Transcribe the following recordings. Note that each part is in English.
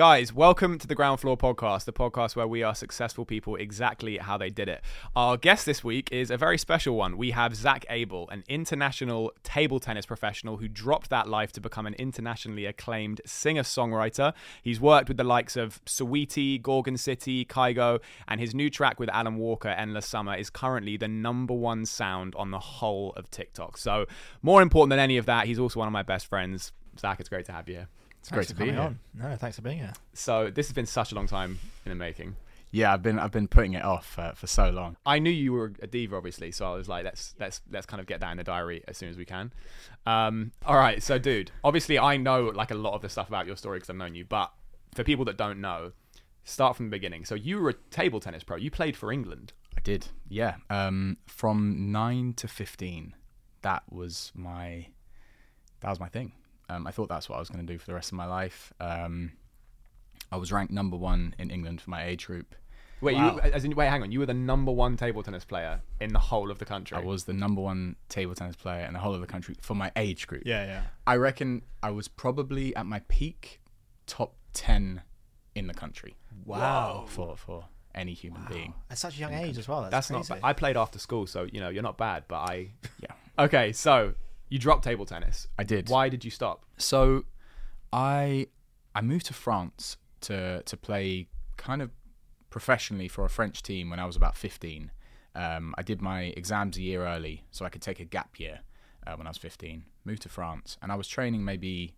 Guys, welcome to the Ground Floor Podcast, the podcast where we are successful people exactly how they did it. Our guest this week is a very special one. We have Zak Abel, an international table tennis professional who dropped that life to become an internationally acclaimed singer songwriter. He's worked with the likes of Saweetie, Gorgon City, Kygo, and his new track with Alan Walker, Endless Summer, is currently the number one sound on the whole of TikTok. So, more important than any of that, he's also one of my best friends. Zak, it's great to have you here. It's Thanks great to be here. on. No, thanks for being here. So, this has been such a long time in the making. Yeah, I've been I've been putting it off uh, for so long. I knew you were a diva, obviously, so I was like, let's let's let's kind of get that in the diary as soon as we can. Um, all right, so dude, obviously I know like a lot of the stuff about your story because I've known you, but for people that don't know, start from the beginning. So you were a table tennis pro. You played for England. I did, yeah. Um, from nine to fifteen, that was my that was my thing. Um, I thought that's what I was going to do for the rest of my life. Um, I was ranked number one in England for my age group. Wait, Wow. you as in wait, hang on. You were the number one table tennis player in the whole of the country. I was the number one table tennis player in the whole of the country for my age group. Yeah, yeah. I reckon I was probably at my peak, top ten in the country Wow. for for any human being. At such a young age as well. That's, That's not. crazy. Bad. I played after school, so you know you're not bad. But I. Yeah. Okay, so you dropped table tennis. I did. Why did you stop? So, I I moved to France to to play kind of professionally for a French team when I was about fifteen. Um, I did my exams a year early, so I could take a gap year uh, when I was fifteen. Moved to France, and I was training maybe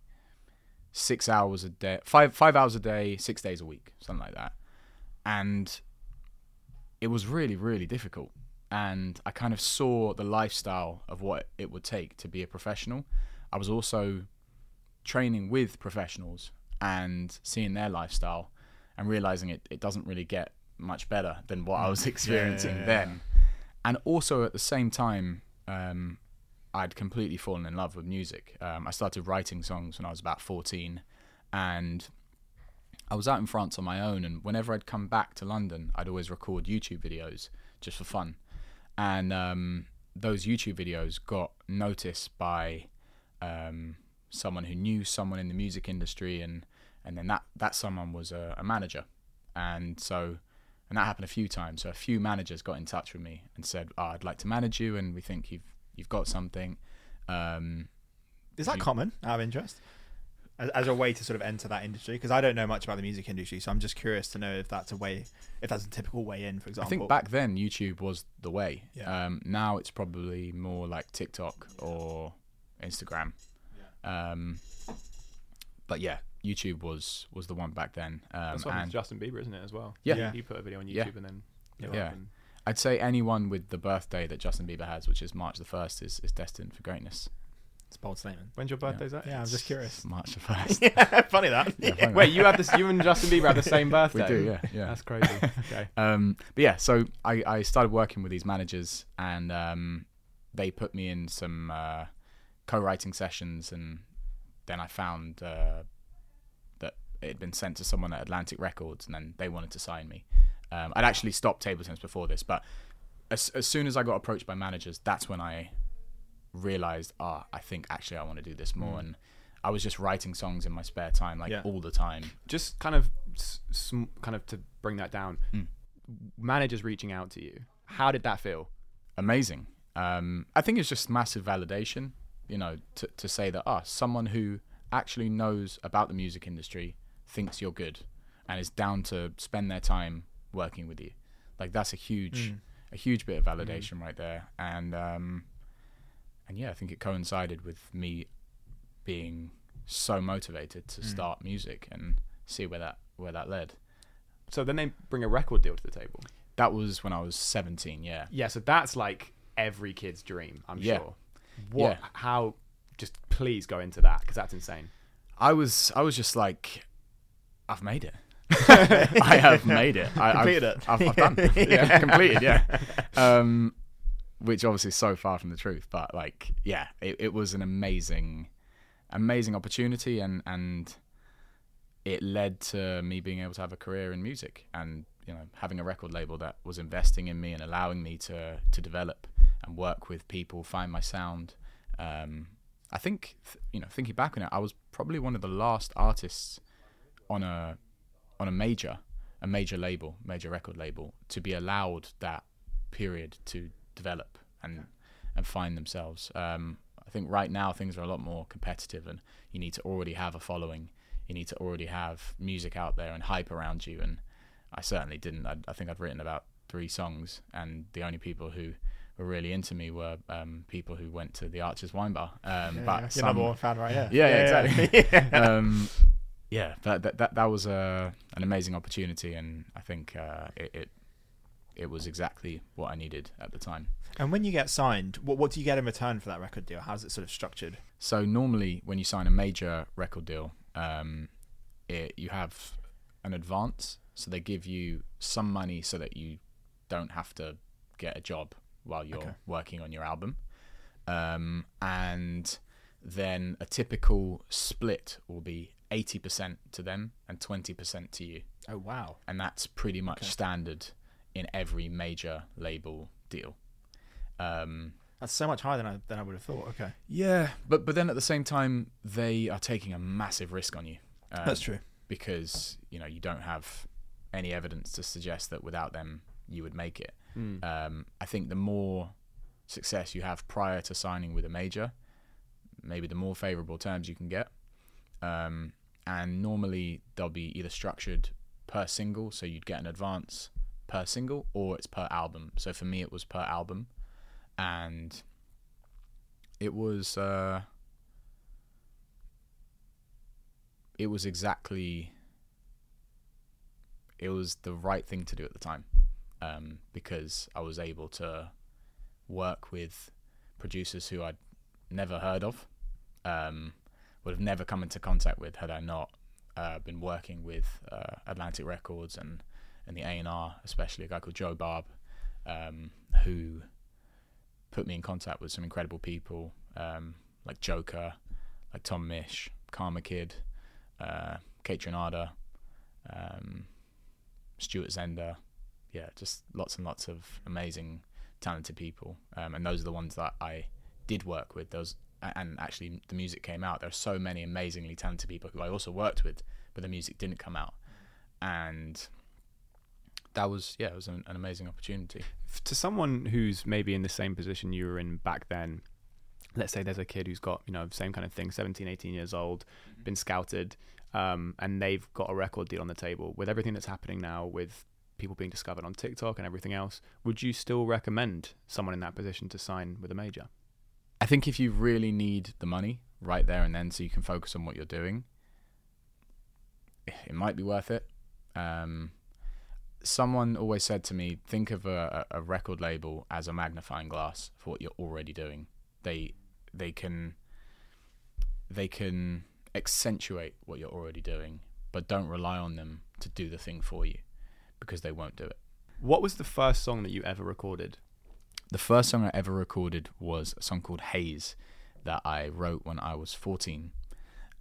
six hours a day, five five hours a day, six days a week, something like that. And it was really really difficult. And I kind of saw the lifestyle of what it would take to be a professional. I was also training with professionals and seeing their lifestyle and realizing it, it doesn't really get much better than what I was experiencing yeah, then. And also at the same time, um, I'd completely fallen in love with music. Um, I started writing songs when I was about 14 and I was out in France on my own. And whenever I'd come back to London, I'd always record YouTube videos just for fun. And um, those YouTube videos got noticed by um, someone who knew someone in the music industry, and and then that that someone was a, a manager, and so and that happened a few times. So a few managers got in touch with me and said, oh, "I'd like to manage you, and we think you've you've got something." Um, Is that you- common out of interest? As, as a way to sort of enter that industry? Because I don't know much about the music industry, so I'm just curious to know if that's a way, if that's a typical way in, for example, I think back then YouTube was the way. Yeah. Um, now it's probably more like TikTok or Instagram. Yeah. Um, but yeah, YouTube was was the one back then. Um, That's what and Justin Bieber, isn't it, as well? Yeah. Yeah. He put a video on YouTube Yeah. and then. Yeah. Yeah. and- I'd say anyone with the birthday that Justin Bieber has, which is March the first, is, is destined for greatness. It's a bold statement. When's your birthday, Zak? Yeah, I'm just curious. It's March the first. yeah, funny that. Yeah, funny Wait, you have this. You and Justin Bieber have the same birthday. we do, yeah, yeah. That's crazy. Okay. Um, but yeah, so I, I started working with these managers, and um, they put me in some uh, co-writing sessions, and then I found uh, that it had been sent to someone at Atlantic Records, and then they wanted to sign me. Um, I'd actually stopped table tennis before this, but as, as soon as I got approached by managers, that's when I realized, ah, I think actually I want to do this more, and I was just writing songs in my spare time, like Yeah. all the time. Just kind of, s- sm- kind of to bring that down. Mm. Managers reaching out to you. How did that feel? amazing. Um, I think it's just massive validation, you know, to, to say that ah, someone who actually knows about the music industry thinks you're good and is down to spend their time working with you. Like that's a huge, a huge bit of validation right there. And um, and yeah, I think it coincided with me being so motivated to start music and see where that where that led. So then they bring a record deal to the table. That was when I was 17. Yeah. Yeah. So that's like every kid's dream. I'm Yeah. sure. What? Yeah. How? Just please go into that because that's insane. I was I was just like, I've made it. I have made it. I, Completed I've, it. I've, I've done. it. yeah, completed. Yeah. Um, which obviously is so far from the truth, but like, yeah, it, it was an amazing, amazing opportunity, and and it led to me being able to have a career in music, and you know, having a record label that was investing in me and allowing me to to develop and work with people, find my sound. Um, I think, th- you know, thinking back on it, I was probably one of the last artists on a on a major, a major label, major record label, to be allowed that period to develop and and find themselves. Um, I think right now things are a lot more competitive, and you need to already have a following. You need to already have music out there and hype around you. And I certainly didn't. I, I think I'd written about three songs, and the only people who were really into me were um, people who went to the Archers Wine Bar. Um, Yeah, but yeah. Some, number one fan right yeah, yeah, exactly. Yeah. um, yeah, that, that that that was uh, an amazing opportunity, and I think uh, it, it it was exactly what I needed at the time. And when you get signed, what what do you get in return for that record deal? How's it sort of structured? So normally, when you sign a major record deal, um, it, you have an advance. So they give you some money so that you don't have to get a job while you're Okay. working on your album. Um, and then a typical split will be 80% to them and 20% to you. Oh wow. And that's pretty much Okay. standard in every major label deal. Um, That's so much higher than I than I would have thought. Okay. yeah, but but then at the same time, they are taking a massive risk on you. Um, That's true. because you know you don't have any evidence to suggest that without them you would make it. Mm. Um, I think the more success you have prior to signing with a major, maybe the more favourable terms you can get. Um, and normally they'll be either structured per single, so you'd get an advance per single, or it's per album. So for me, it was per album, and it was uh, it was exactly it was the right thing to do at the time um, because I was able to work with producers who I'd never heard of, um, would have never come into contact with had I not uh, been working with uh, Atlantic Records and and the A and R, especially a guy called Joe Barb, um, who put me in contact with some incredible people um, like Joker, like Tom Misch, Karma Kid, uh, Kaytranada, um, Stuart Zender, yeah, just lots and lots of amazing, talented people, um, and those are the ones that I did work with. Those and actually the music came out. There are so many amazingly talented people who I also worked with, but the music didn't come out, and that was yeah, it was an, an amazing opportunity. To someone who's maybe in the same position you were in back then, let's say there's a kid who's got, you know, same kind of thing, 17, 18 years old, been scouted, um, and they've got a record deal on the table. With everything that's happening now with people being discovered on TikTok and everything else, would you still recommend someone in that position to sign with a major? I think if you really need the money right there and then, so you can focus on what you're doing, it might be worth it. Um, someone always said to me, think of a, a record label as a magnifying glass for what you're already doing. They they can they can accentuate what you're already doing, but don't rely on them to do the thing for you because they won't do it. What was the first song that you ever recorded? The first song I ever recorded was a song called Haze that I wrote when I was 14.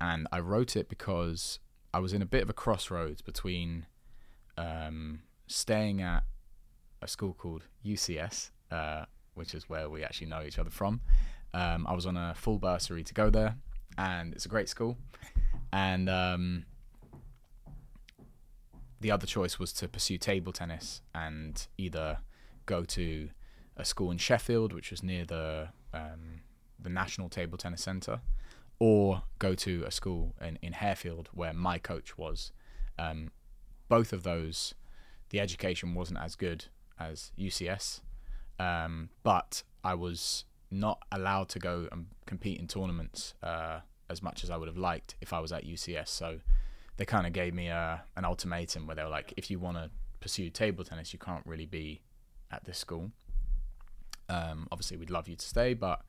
And I wrote it because I was in a bit of a crossroads between um, staying at a school called UCS, uh, which is where we actually know each other from. Um, I was on a full bursary to go there, and it's a great school. And um, the other choice was to pursue table tennis and either go to a school in Sheffield, which was near the um, the National Table Tennis Centre, or go to a school in, in Harefield where my coach was. Um, both of those, the education wasn't as good as UCS, um, but I was not allowed to go and compete in tournaments uh, as much as I would have liked if I was at UCS. So they kind of gave me a, an ultimatum where they were like, if you want to pursue table tennis, you can't really be at this school. Um, obviously, we'd love you to stay, but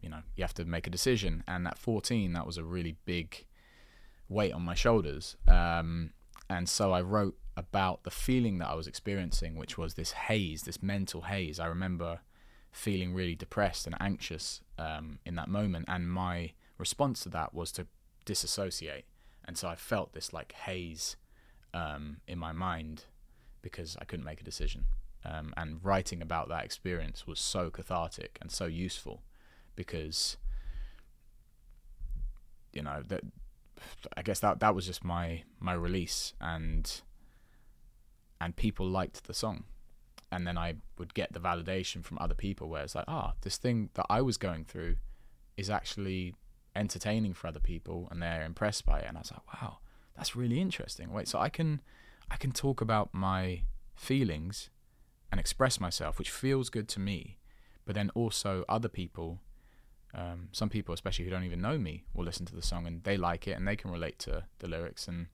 you know you have to make a decision. And at 14, that was a really big weight on my shoulders. Um, and so I wrote about the feeling that I was experiencing, which was this haze, this mental haze. I remember feeling really depressed and anxious um, in that moment, and my response to that was to disassociate. And so I felt this like haze um, in my mind because I couldn't make a decision. Um, and writing about that experience was so cathartic and so useful because you know that I guess that that was just my my release, and and people liked the song, and then I would get the validation from other people where it's like, ah, this thing that I was going through is actually entertaining for other people, and they're impressed by it, and I was like, wow, that's really interesting. Wait, so I can I can talk about my feelings and express myself, which feels good to me, but then also other people um, some people, especially who don't even know me, will listen to the song and they like it and they can relate to the lyrics. And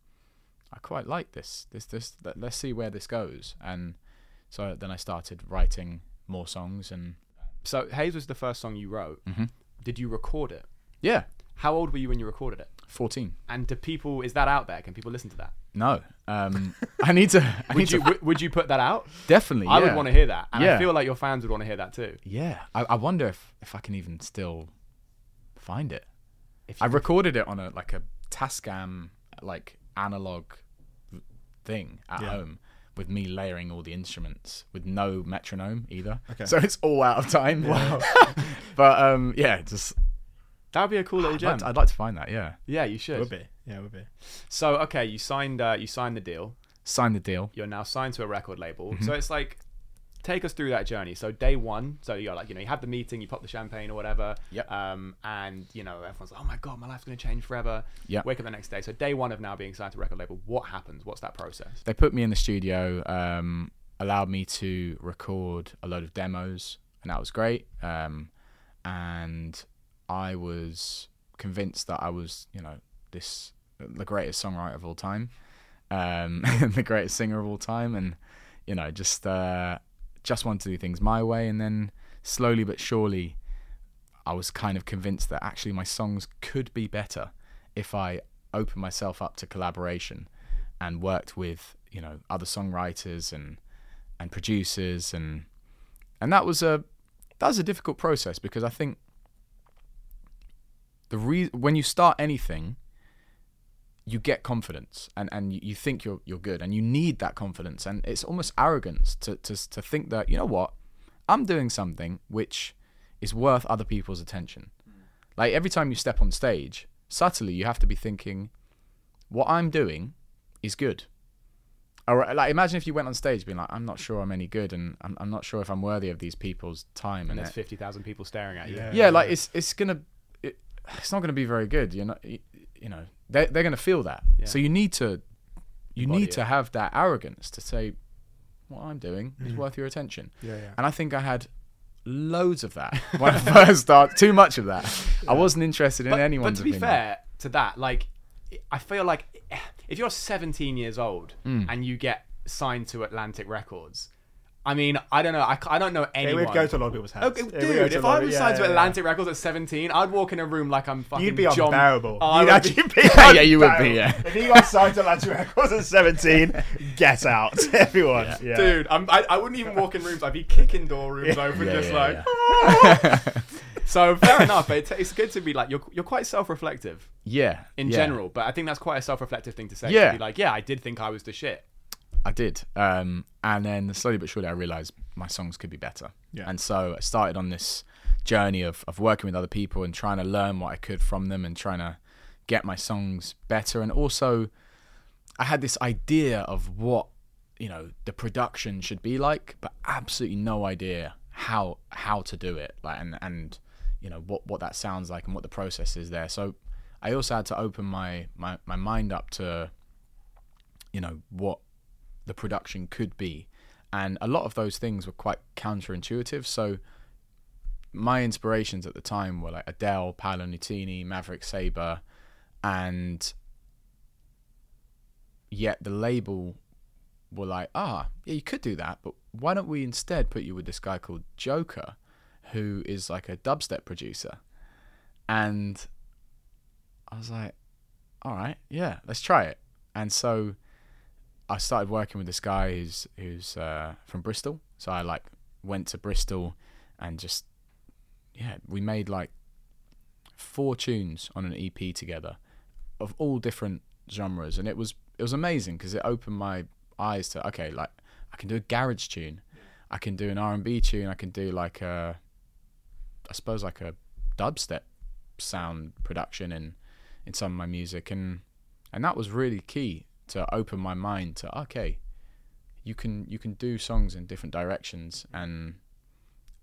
I quite like this. This, this. Let, let's see where this goes. And so then I started writing more songs. And So Haze was the first song you wrote. Mhm. Did you record it? yeah, How old were you when you recorded it? fourteen. And do people is that out there? Can people listen to that? No, um, I need to. I need Would you to w- would you put that out? definitely. I would want to hear that, and I feel like your fans would want to hear that too. Yeah, I, I wonder if if I can even still find it. If I you- recorded it on a like a Tascam like analog thing at Yeah. home with me layering all the instruments with no metronome either. Okay. So it's all out of time. Wow. but um, yeah, just that would be a cool little I'd gem. like, to, I'd like to find that. Yeah, yeah, you It should. would be. Yeah, it would be. So okay, you signed uh, you signed the deal. sign the deal. You're now signed to a record label. Mm-hmm. So it's like, take us through that journey. So day one, so you're like, you know, you have the meeting, you pop the champagne or whatever. Yep. Um, and you know, everyone's like, oh my god, my life's gonna change forever. Yeah. Wake up the next day. So day one of now being signed to a record label. What happens? What's that process? They put me in the studio, um, allowed me to record a load of demos, and that was great. Um, and I was convinced that I was, you know, this the greatest songwriter of all time, um, the greatest singer of all time, and you know, just uh, just wanted to do things my way. And then slowly but surely, I was kind of convinced that actually my songs could be better if I opened myself up to collaboration and worked with you know other songwriters and and producers and and that was a that was a difficult process because I think the re- when you start anything you get confidence and and you- you think you're you're good and you need that confidence. And it's almost arrogance to to to think that you know what? I'm doing something which is worth other people's attention. Like every time you step on stage subtly you have to be thinking what I'm doing is good. Or uh, like imagine if you went on stage being like I'm not sure I'm any good and I'm, I'm not sure if I'm worthy of these people's time. And and, there's fifty thousand people staring at you. Yeah. yeah, like it's it's gonna it, it's not gonna be very good. You know, you, you know they they're gonna feel that. Yeah. So you need to you need it. to have that arrogance to say what I'm doing is Mm. worth your attention. Yeah, yeah. And I think I had loads of that when I first started. Too much of that. I wasn't interested in but, anyone's but to be opinion. fair to that, like, I feel like if you're 17 years old Mm. and you get signed to Atlantic Records, I mean, I don't know. I, I don't know It anyone. would go to a lot of people's heads. Okay, It would go dude, if I of- was yeah, signed to yeah, yeah. Atlantic Records at 17, I'd walk in a room like I'm fucking You'd be John. unbearable. Oh, I You'd actually be- be Yeah, you would be, yeah. If you got signed to Atlantic Records at 17, get out, everyone. Yeah. Dude, I'm, I, I wouldn't even walk in rooms. I'd be kicking door rooms open, Yeah, just yeah, like. yeah. so fair enough. It's, it's good to be like you're you're quite self-reflective yeah, in yeah. general, but I think that's quite a self-reflective thing to say. Yeah. To be like, yeah, I did think I was the shit. I did. Um, and then slowly but surely, I realized my songs could be better. Yeah. And so I started on this journey of, of working with other people and trying to learn what I could from them and trying to get my songs better. And also, I had this idea of what you know the production should be like, but absolutely no idea how how to do it. Like and and you know what what that sounds like and what the process is there. So I also had to open my my, my mind up to you know what the production could be. And a lot of those things were quite counterintuitive. So my inspirations at the time were like Adele, Paolo Nutini, Maverick Sabre, and yet the label were like, ah, yeah, you could do that, but why don't we instead put you with this guy called Joker, who is like a dubstep producer? And I was like, all right, yeah, let's try it. And so I started working with this guy who's who's uh, from Bristol. So I like went to Bristol and just yeah, we made like four tunes on an EP together of all different genres, and it was it was amazing because it opened my eyes to okay, like I can do a garage tune, I can do an R and B tune, I can do like a I suppose like a dubstep sound production in in some of my music, and and that was really key to open my mind to okay, you can you can do songs in different directions, and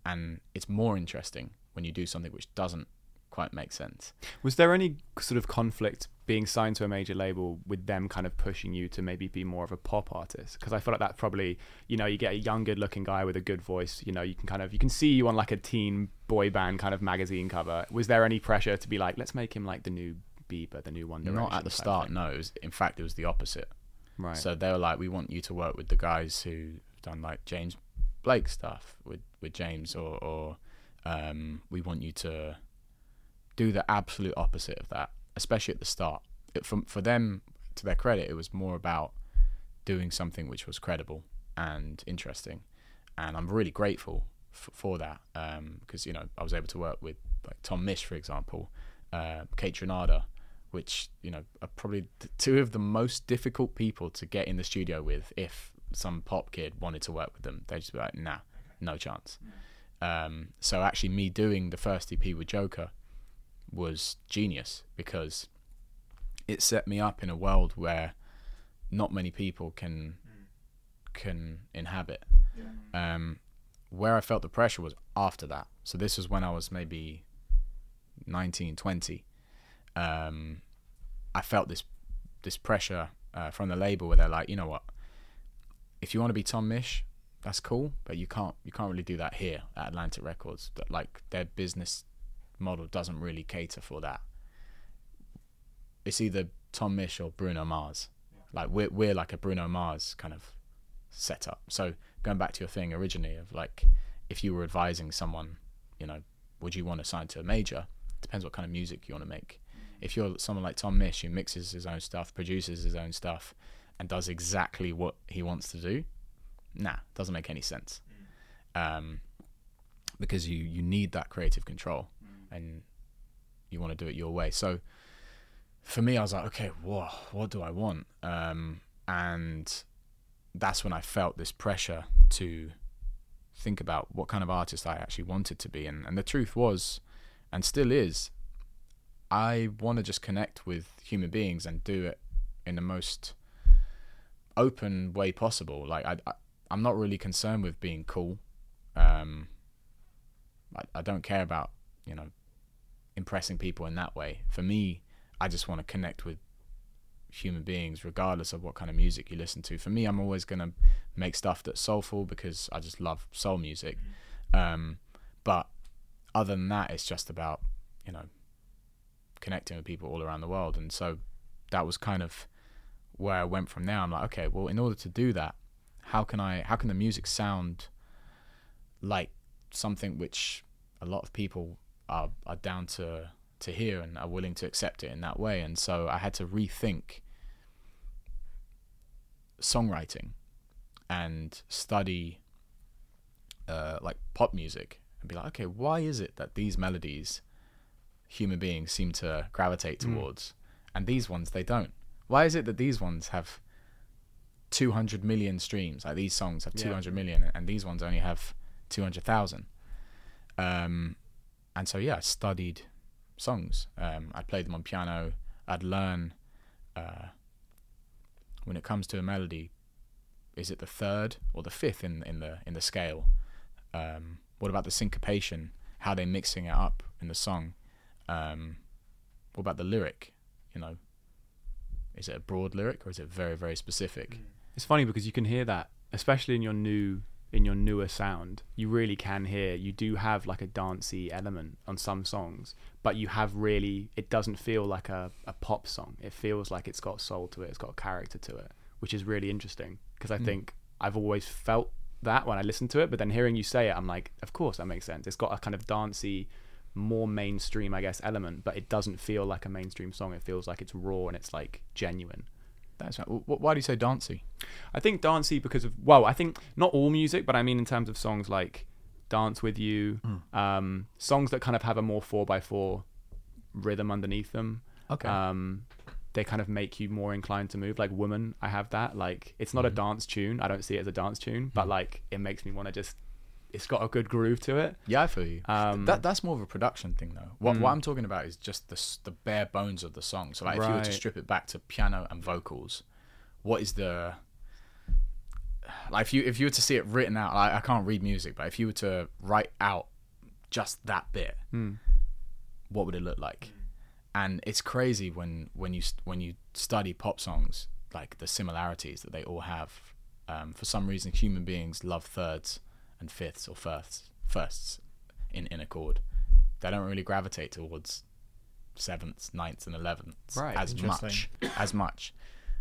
and it's more interesting when you do something which doesn't quite make sense. Was there any sort of conflict being signed to a major label with them kind of pushing you to maybe be more of a pop artist? Because I feel like that probably, you know, you get a young, good-looking guy with a good voice. You know, you can kind of you can see you on like a teen boy band kind of magazine cover. Was there any pressure to be like, let's make him like the new Bieber, the new One Direction? Not at the start. No, it was, in fact, it was the opposite. Right. So they were like, we want you to work with the guys who've done like James Blake stuff with with James, or or um, we want you to do the absolute opposite of that, especially at the start. It, for for them, to their credit, it was more about doing something which was credible and interesting, and I'm really grateful f- for that because you know I was able to work with like Tom Misch, for example, uh, Kaytranada, which you know are probably two of the most difficult people to get in the studio with. If some pop kid wanted to work with them, they'd just be like, "Nah, no chance." Um, so actually, me doing the first EP with Joker was genius because it set me up in a world where not many people can can inhabit. Um, where I felt the pressure was after that. So this was when I was maybe 19, 20. Um, I felt this this pressure uh, from the label where they're like, you know what, if you want to be Tom Misch, that's cool, but you can't you can't really do that here at Atlantic Records. That like their business model doesn't really cater for that. It's either Tom Misch or Bruno Mars. Like we're we're like a Bruno Mars kind of setup. So going back to your thing originally of like if you were advising someone, you know, would you want to sign to a major? Depends what kind of music you want to make. If you're someone like Tom Misch who mixes his own stuff, produces his own stuff, and does exactly what he wants to do, nah, doesn't make any sense. Um, because you you need that creative control, and you want to do it your way. So for me, I was like, okay, whoa, what do I want? Um, and that's when I felt this pressure to think about what kind of artist I actually wanted to be. And, and the truth was, and still is, I want to just connect with human beings and do it in the most open way possible. Like I, I I'm not really concerned with being cool. Um, I, I don't care about you know impressing people in that way. For me, I just want to connect with human beings, regardless of what kind of music you listen to. For me, I'm always gonna make stuff that's soulful because I just love soul music. Um, but other than that, it's just about you know connecting with people all around the world, and so that was kind of where I went from there. I'm like, okay, well, in order to do that, how can I? How can the music sound like something which a lot of people are are down to to hear and are willing to accept it in that way? And so I had to rethink songwriting and study uh, like pop music and be like, okay, why is it that these melodies human beings seem to gravitate Mm. towards, and these ones they don't? Why is it that these ones have 200 million streams? Like these songs have Yeah. 200 million, and these ones only have 200,000. Um, and so yeah, I studied songs. Um, I played them on piano. I'd learn uh, when it comes to a melody, is it the third or the fifth in in the in the scale? Um, what about the syncopation? How they're mixing it up in the song? Um, what about the lyric? You know, is it a broad lyric or is it very very specific? It's funny because you can hear that, especially in your new in your newer sound. You really can hear. You do have like a dancey element on some songs, but you have really. It doesn't feel like a, a pop song. It feels like it's got soul to it. It's got character to it, which is really interesting because I Mm. think I've always felt that when I listen to it, but then hearing you say it, I'm like, of course that makes sense. It's got a kind of dancey, more mainstream, I guess, element, but it doesn't feel like a mainstream song. It feels like it's raw and it's like genuine. That's right. Why do you say dancey? I think dancey because of well, I think not all music, but I mean in terms of songs like "Dance with You," um, songs that kind of have a more four by four rhythm underneath them. Okay. Um, they kind of make you more inclined to move. Like "Woman," I have that. Like it's not a Mhm. dance tune. I don't see it as a dance tune, but like it makes me want to just it's got a good groove to it. Yeah, I feel you. Um, that that's more of a production thing though. What what Mm. I'm talking about is just the the bare bones of the song. So like if you were to strip it back to piano and vocals, what is the like if you if you were to see it written out, I, I can't read music, but if you were to write out just that bit, Mm. what would it look like? And it's crazy when when you when you study pop songs, like the similarities that they all have. Um, for some reason, human beings love thirds and fifths or firsts firsts in in a chord. They don't really gravitate towards sevenths, ninths, and elevenths Right, as much as much.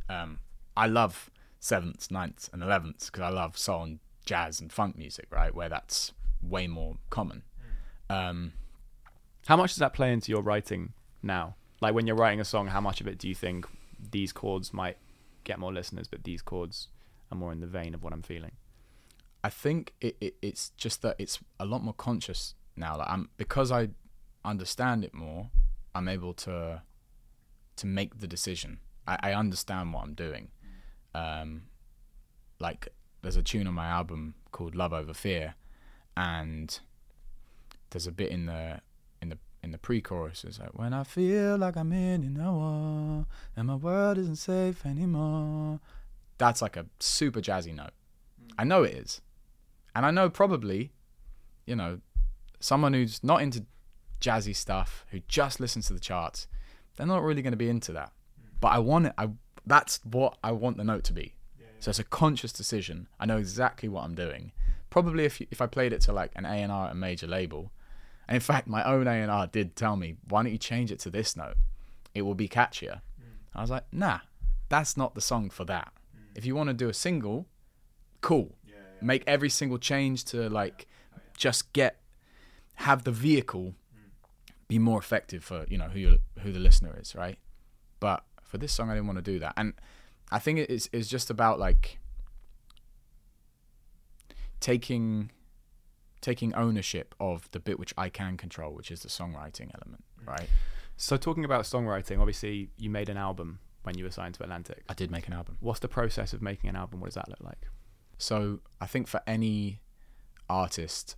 Um, I love sevenths, ninths, and elevenths because I love soul and jazz and funk music, right? Where that's way more common. Um, How much does that play into your writing now? Like when you're writing a song, how much of it do you think these chords might get more listeners, but these chords are more in the vein of what I'm feeling? I think it, it it's just that it's a lot more conscious now. Like I'm because I understand it more, I'm able to to make the decision. I, I understand what I'm doing. Um, like there's a tune on my album called Love Over Fear, and there's a bit in the in the in the pre-chorus. It's like when I feel like I'm in a war and my world isn't safe anymore. That's like a super jazzy note. I know it is. And I know probably, you know, someone who's not into jazzy stuff, who just listens to the charts, they're not really going to be into that. But I want it. I that's what I want the note to be. So it's a conscious decision. I know exactly what I'm doing. Probably if if I played it to like an A and R at a major label, and in fact my own A and R did tell me, why don't you change it to this note? It will be catchier. Mm. I was like, nah, that's not the song for that. Mm. If you want to do a single, cool. Make every single change to like just get have the vehicle be more effective for you know who who the listener is, right? But for this song, I didn't want to do that, and I think it is is just about like taking taking ownership of the bit which I can control, which is the songwriting element, right? So talking about songwriting, obviously you made an album when you were signed to Atlantic. I did make an album. What's the process of making an album? What does that look like? So I think for any artist,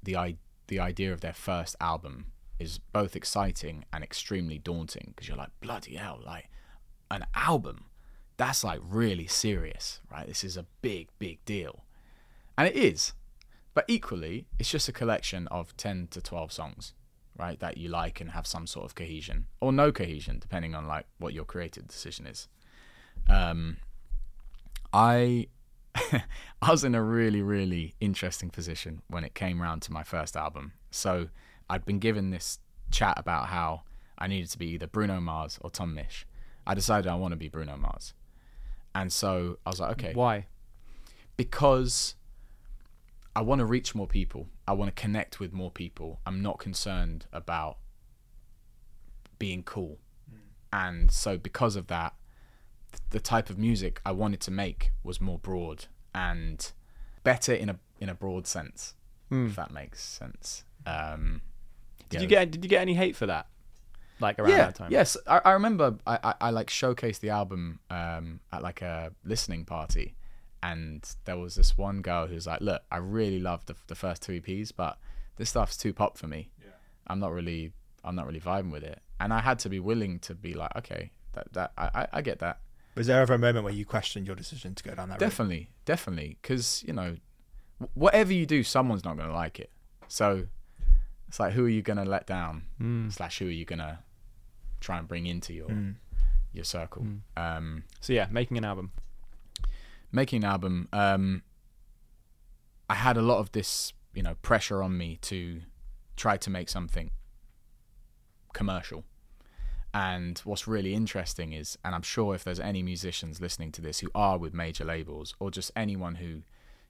the i the idea of their first album is both exciting and extremely daunting because you're like bloody hell, like an album, that's like really serious, right? This is a big big deal, and it is. But equally, it's just a collection of ten to twelve songs, right? That you like and have some sort of cohesion or no cohesion, depending on like what your creative decision is. Um, I I was in a really, really interesting position when it came round to my first album. So I'd been given this chat about how I needed to be either Bruno Mars or Tom Misch. I decided I want to be Bruno Mars. And so I was like, okay, Why? because I want to reach more people. I want to connect with more people. I'm not concerned about being cool. Mm. And so because of that, the type of music I wanted to make was more broad and better in a in a broad sense, Hmm. if that makes sense. Um, Did yeah, you get did you get any hate for that? Like around yeah, that time? Yes, I, I remember I, I, I like showcased the album um, at like a listening party, and there was this one girl who's like, "Look, I really love the, the first two EPs, but this stuff's too pop for me. I'm not really I'm not really vibing with it." And I had to be willing to be like, "Okay, that that I, I- I get that. Was there ever a moment where you questioned your decision to go down that route? Definitely, definitely, because you know, whatever you do, someone's not gonna like it. So it's like, who are you gonna let down? Mm. Slash, who are you gonna try and bring into your Mm. your circle? Mm. Um, So yeah, making an album. making an album, um, I had a lot of this, you know, pressure on me to try to make something commercial. And what's really interesting is, and I'm sure if there's any musicians listening to this who are with major labels, or just anyone who,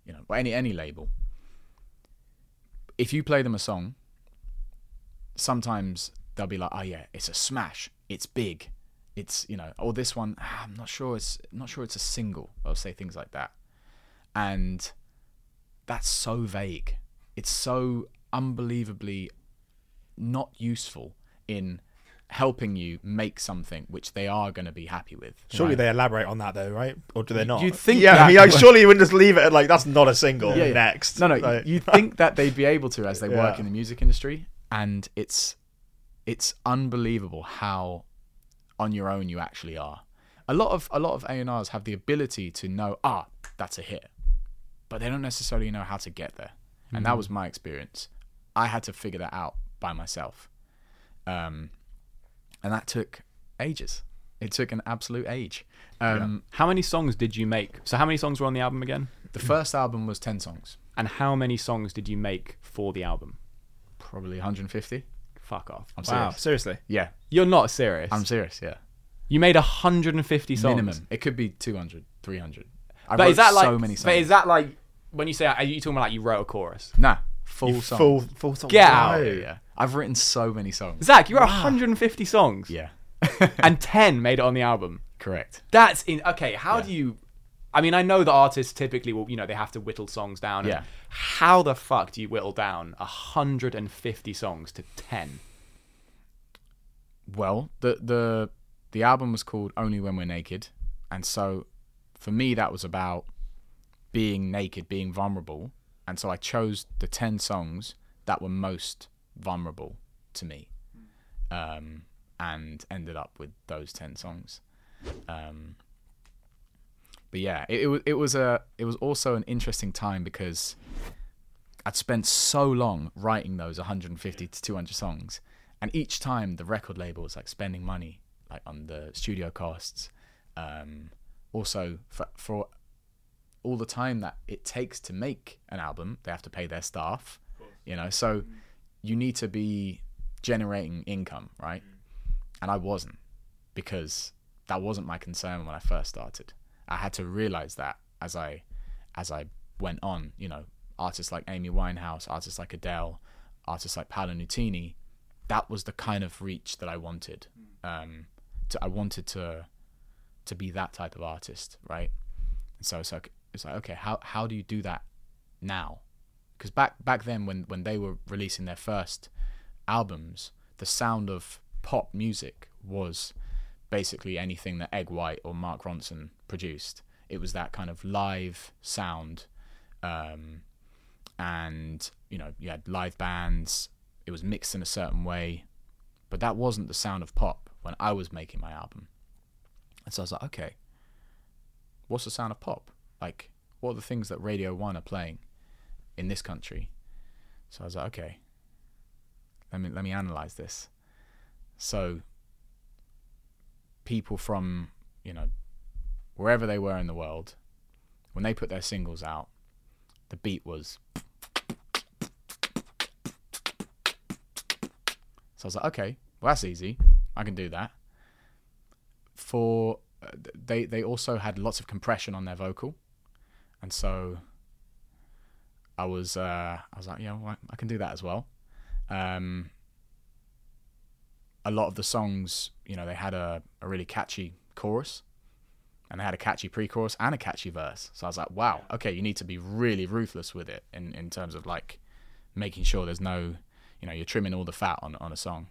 you know, any any label, if you play them a song, sometimes they'll be like, "Oh yeah, it's a smash, it's big, it's you know," or this one, ah, I'm not sure, it's I'm not sure it's a single. They'll say things like that, and that's so vague. It's so unbelievably not useful in helping you make something which they are going to be happy with. Surely right? they elaborate on that though, right? Or do they not? You'd think yeah, that- I mean, like, surely you wouldn't just leave it at like that's not a single. Yeah, yeah. Next, No, no. Like- you'd think that they'd be able to as they work Yeah. in the music industry, and it's it's unbelievable how on your own you actually are. A lot of a lot of A and R's have the ability to know, ah, that's a hit, but they don't necessarily know how to get there, and that was my experience. I had to figure that out by myself, um, and that took ages. It took an absolute age. Um, How many songs did you make? So how many songs were on the album again? The first album was ten songs, And how many songs did you make for the album? probably 150. Fuck off. I'm wow, serious. seriously. Yeah, You're not serious. I'm serious. Yeah. you made 150 songs. minimum. It could be 200, 300. I But is that like so many songs? But is that like when you say are you talking about like you wrote a chorus? nah, full You song. Full, full song. Get out. yeah, yeah. I've written so many songs. Zak, you wrote 150 songs. Yeah, And 10 made it on the album. correct. That's in okay, how do you I mean, I know that artists typically will, you know, they have to whittle songs down. and Yeah. How the fuck do you whittle down 150 songs to 10? Well, the the the album was called Only When We're Naked, and so for me that was about being naked, being vulnerable, and so I chose the ten songs that were most vulnerable to me, um, and ended up with those ten songs. Um, but yeah, it, it was it was a it was also an interesting time because I'd spent so long writing those 150 to 200 songs, and each time the record label was like spending money like on the studio costs, um, also for for all the time that it takes to make an album, they have to pay their staff, you know. So you need to be generating income, right? And I wasn't because that wasn't my concern when I first started. I had to realize that as I as I went on, you know, artists like Amy Winehouse, artists like Adele, artists like Paolo Nutini, that was the kind of reach that I wanted. Um, to, I wanted to to be that type of artist, right? And so it's like it's like okay, how how do you do that now? Because back back then when when they were releasing their first albums, the sound of pop music was basically anything that Eg White or Mark Ronson produced. It was that kind of live sound, um, and you know you had live bands. It was mixed in a certain way, but that wasn't the sound of pop when I was making my album. And so I was like, okay, what's the sound of pop? Like, what are the things that Radio One are playing in this country? So I was like, okay, let me let me analyze this. So people from you know wherever they were in the world, when they put their singles out, the beat was. So I was like, okay, well that's easy. I can do that. For uh, they they also had lots of compression on their vocal, and so I was uh, I was like, yeah, well, I can do that as well. Um, a lot of the songs, you know, they had a, a really catchy chorus, and they had a catchy pre-chorus and a catchy verse. So I was like, wow, okay, you need to be really ruthless with it in in terms of like making sure there's no, you know, you're trimming all the fat on on a song.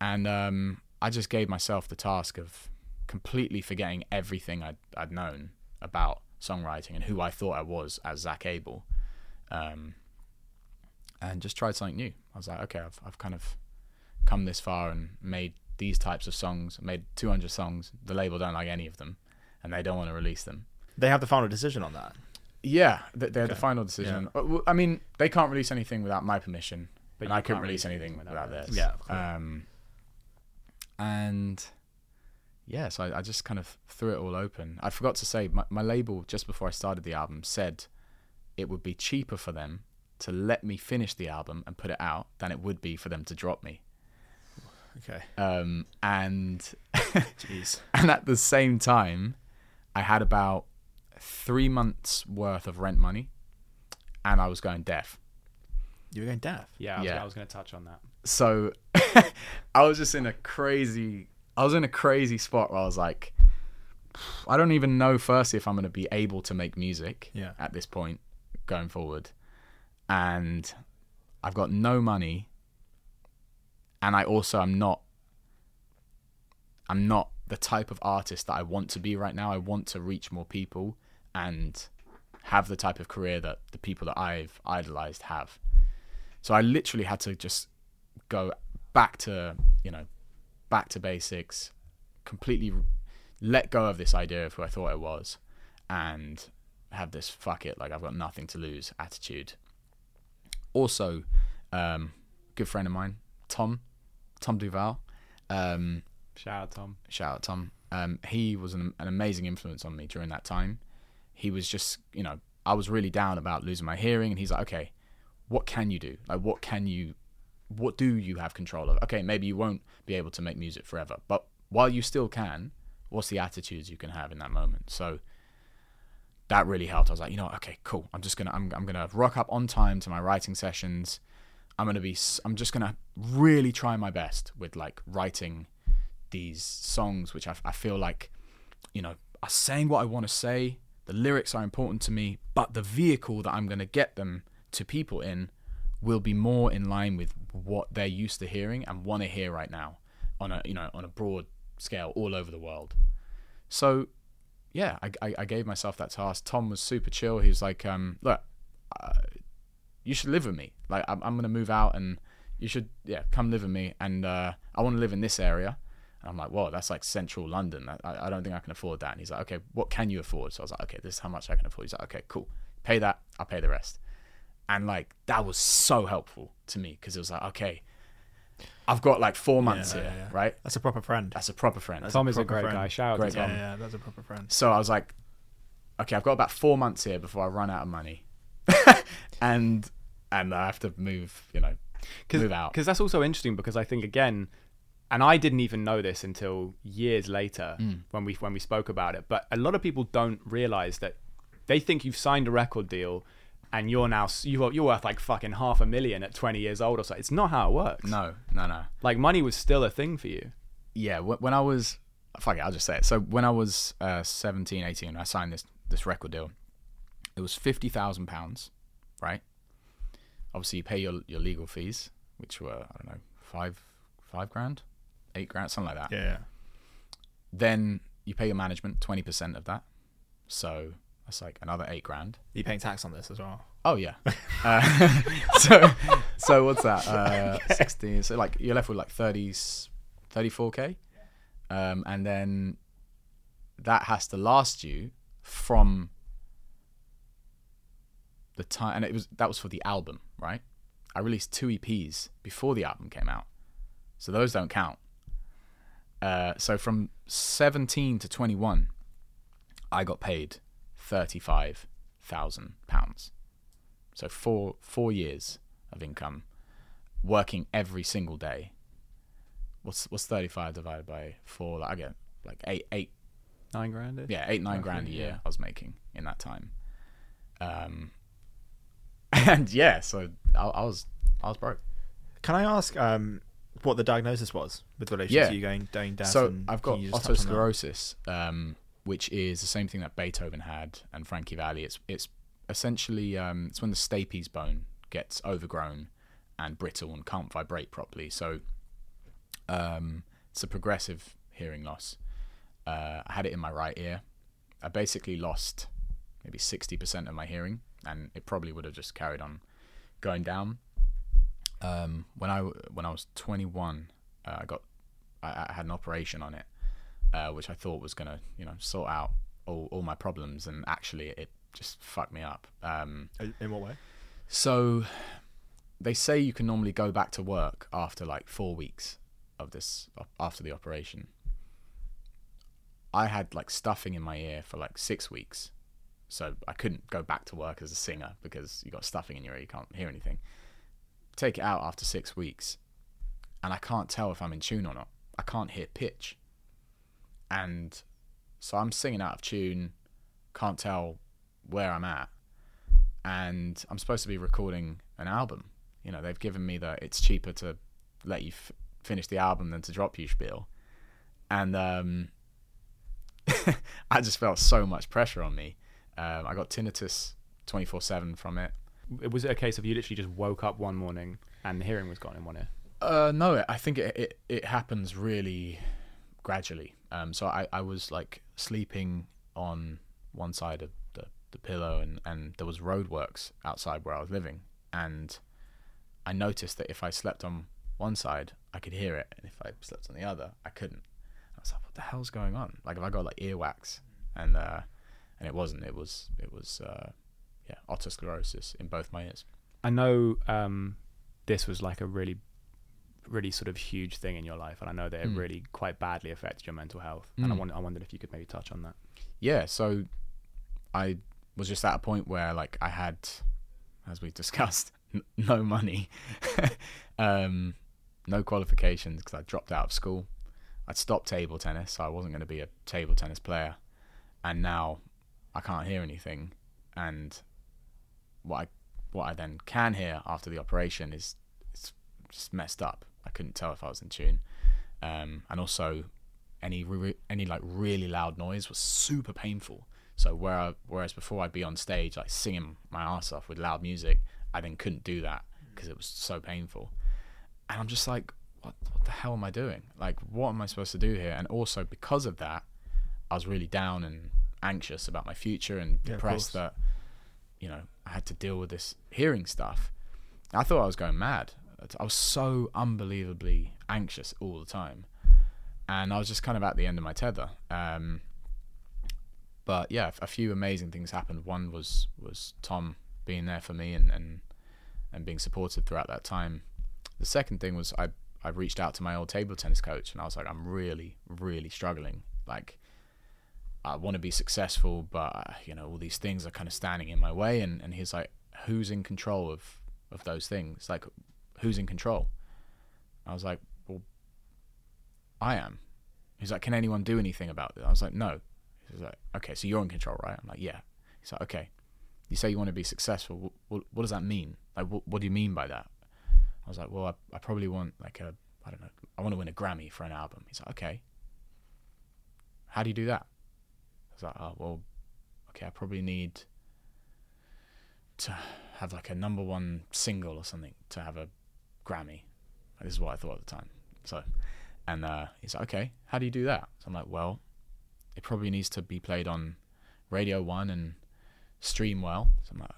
And um, I just gave myself the task of completely forgetting everything I'd, I'd known about songwriting and who I thought I was as Zak Abel, um, and just tried something new. I was like, okay, I've I've kind of come this far and made these types of songs, made 200 songs. The label don't like any of them, and they don't want to release them. They have the final decision on that. Yeah, th- they're the final decision. Uh, well, I mean, they can't release anything without my permission, But and I couldn't release anything without without theirs. Yeah, of course. Um, and yeah, so I, I just kind of threw it all open. I forgot to say, my, my label just before I started the album said it would be cheaper for them to let me finish the album and put it out than it would be for them to drop me. Okay. Um, and Jeez. and at the same time, I had about three months worth of rent money, and I was going deaf. You were going deaf. Yeah, I was, Yeah. I was going to touch on that. So I was just in a crazy. I was in a crazy spot where I was like, I don't even know firstly if I'm going to be able to make music Yeah. at this point going forward, and I've got no money, and I also am not I'm not the type of artist that I want to be right now. I want to reach more people and have the type of career that the people that I've idolized have. So I literally had to just go back to, you know, back to basics, completely let go of this idea of who I thought I was and have this fuck it, like I've got nothing to lose attitude. Also, um, good friend of mine, Tom, Tom Duval. Um, Shout out, Tom. shout out Tom. Um, he was an, an amazing influence on me during that time. He was just, you know, I was really down about losing my hearing, and he's like, okay, what can you do? Like, what can you, what do you have control of? Okay, maybe you won't be able to make music forever, but while you still can, what's the attitudes you can have in that moment? So that really helped. I was like, you know, what, okay, cool. I'm just gonna, I'm, I'm gonna rock up on time to my writing sessions. I'm gonna be, I'm just gonna really try my best with like writing these songs which I, I feel like you know are saying what I want to say the lyrics are important to me but the vehicle that I'm to get them to people in will be more in line with what they're used to hearing and want to hear right now on a you know on a broad scale all over the world so yeah I, I, I gave myself that task Tom was super chill he was like um look uh, you should live with me like I'm, I'm to move out and you should yeah come live with me and uh, I want to live in this area and I'm like, whoa, that's like central London. I, I don't think I can afford that. And he's like, okay, what can you afford? So I was like, okay, this is how much I can afford. He's like, okay, cool. Pay that. I'll pay the rest. And like, that was so helpful to me because it was like, okay, I've got like four months Yeah, here, yeah, yeah. right? That's a proper friend. That's a proper friend. That's Tom a is a great friend. guy. Shout out Great to yeah, Tom. yeah, that's a proper friend. So I was like, okay, I've got about four months here before I run out of money. and, and I have to move, you know, move out. Because that's also interesting because I think again, and I didn't even know this until years later Mm. when we when we spoke about it. But a lot of people don't realize that they think you've signed a record deal and you're now you're you're worth like fucking half a million at 20 years old or so. It's not how it works. No, no, no. Like money was still a thing for you. yeah, when I was, fuck it, I'll just say it. So when I was uh, 17, 18, I signed this this record deal. It was fifty thousand pounds, right? Obviously, you pay your your legal fees, which were I don't know five five grand, eight grand, something like that. Yeah, yeah. Then you pay your management twenty percent of that, so that's like another eight grand. You paying tax on this as well? Oh yeah. Uh, so so what's that? Uh, Sixteen. So like you're left with like 30, 34 k, um, and then that has to last you from the time. And it was that was for the album, right? I released two EPs before the album came out, so those don't count. Uh, so from seventeen to twenty one, I got paid thirty five thousand pounds. So four four years of income, working every single day. What's what's thirty five divided by four? Like I get like eight eight Nine grand. yeah eight nine grand a year yeah. I was making in that time. Um, and yeah, so I, I was I was broke. Can I ask um, what the diagnosis was with relation Yeah. to you going going down? so I've got you just touch on that? otosclerosis, um, which is the same thing that Beethoven had and Frankie Valli. It's it's essentially um, it's when the stapes bone gets overgrown and brittle and can't vibrate properly. So um, it's a progressive hearing loss. Uh, I had it in my right ear. I basically lost maybe sixty percent of my hearing, and it probably would have just carried on going down. Um, when I when I was twenty one, uh, I got I, I had an operation on it, uh, which I thought was gonna you know sort out all, all my problems, and actually it just fucked me up. Um, In what way? so they say you can normally go back to work after like four weeks of this after the operation. I had like stuffing in my ear for like six weeks, so I couldn't go back to work as a singer because you got stuffing in your ear, you can't hear anything. Take it out after six weeks, and I can't tell if I'm in tune or not. I can't hear pitch, and so I'm singing out of tune, can't tell where I'm at, and I'm supposed to be recording an album. You know, they've given me the it's cheaper to let you f- finish the album than to drop you spiel, and um, I just felt so much pressure on me. Um, I got tinnitus 24 seven from it. Was it a case of you literally just woke up one morning and the hearing was gone in one ear? Uh, no, I think it, it, it happens really gradually. Um, so I, I was like sleeping on one side of the, the pillow and, and there was roadworks outside where I was living and I noticed that if I slept on one side I could hear it and if I slept on the other I couldn't. I was like, what the hell's going on? Like if I got like earwax and uh, and it wasn't. It was it was uh, yeah otosclerosis in both my ears. I know um, this was like a really, really sort of huge thing in your life, and I know that it Mm. really quite badly affected your mental health. And I, Mm. wonder, I wondered if you could maybe touch on that. yeah, so I was just at a point where like I had, as we discussed, n- no money, um, no qualifications because I dropped out of school. I'd stopped table tennis, so I wasn't going to be a table tennis player, and now I can't hear anything. And what I what I then can hear after the operation is it's just messed up. I couldn't tell if I was in tune, um, and also any re- any like really loud noise was super painful. So where I, whereas before I'd be on stage like singing my ass off with loud music, I then couldn't do that because it was so painful. And I'm just like, what, what the hell am I doing? Like, what am I supposed to do here? And also because of that, I was really down and anxious about my future and Yeah, depressed that you know I had to deal with this hearing stuff. I thought I was going mad. I was so unbelievably anxious all the time, and I was just kind of at the end of my tether. Um, but yeah, a few amazing things happened. One was was Tom being there for me and and, and being supportive throughout that time. The second thing was I I reached out to my old table tennis coach and I was like, I'm really really struggling. Like I want to be successful, but uh, you know all these things are kind of standing in my way. And and he's like, who's in control of of those things? Like, who's in control? I was like, well, I am. He's like, can anyone do anything about this? I was like, no. He's like, okay, so you're in control, right? I'm like, yeah. He's like, okay. You say you want to be successful. What, what does that mean? Like, what, what do you mean by that? I was like, well, I, I probably want like a, I don't know, I want to win a Grammy for an album. He's like, okay. How do you do that? I was like, oh, well, okay, I probably need to have like a number one single or something to have a Grammy. This is what I thought at the time. So, and uh, he's like, okay, how do you do that? So I'm like, well, it probably needs to be played on Radio One and stream well. So I'm like,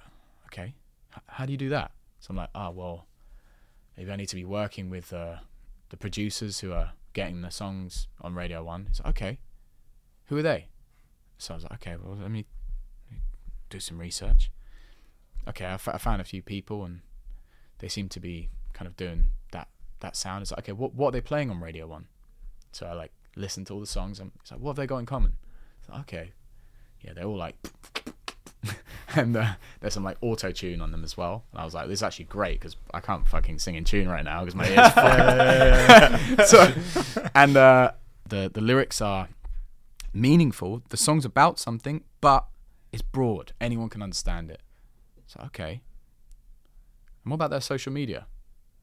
okay, H- how do you do that? So I'm like, oh well, maybe I need to be working with uh, the producers who are getting the songs on Radio One. He's like, okay, who are they? So I was like, okay, well, let me let me do some research. Okay, I, f- I found a few people and they seem to be kind of doing that that sound. It's like, okay, what what are they playing on Radio One? So I like listen to all the songs and it's like, what have they got in common? It's like, okay, yeah, they're all like, and uh, there's some like auto tune on them as well. And I was like, this is actually great because I can't fucking sing in tune right now because my ears fucked. so, and uh, the the lyrics are meaningful. The song's about something, but it's broad. Anyone can understand it. So okay. And what about their social media?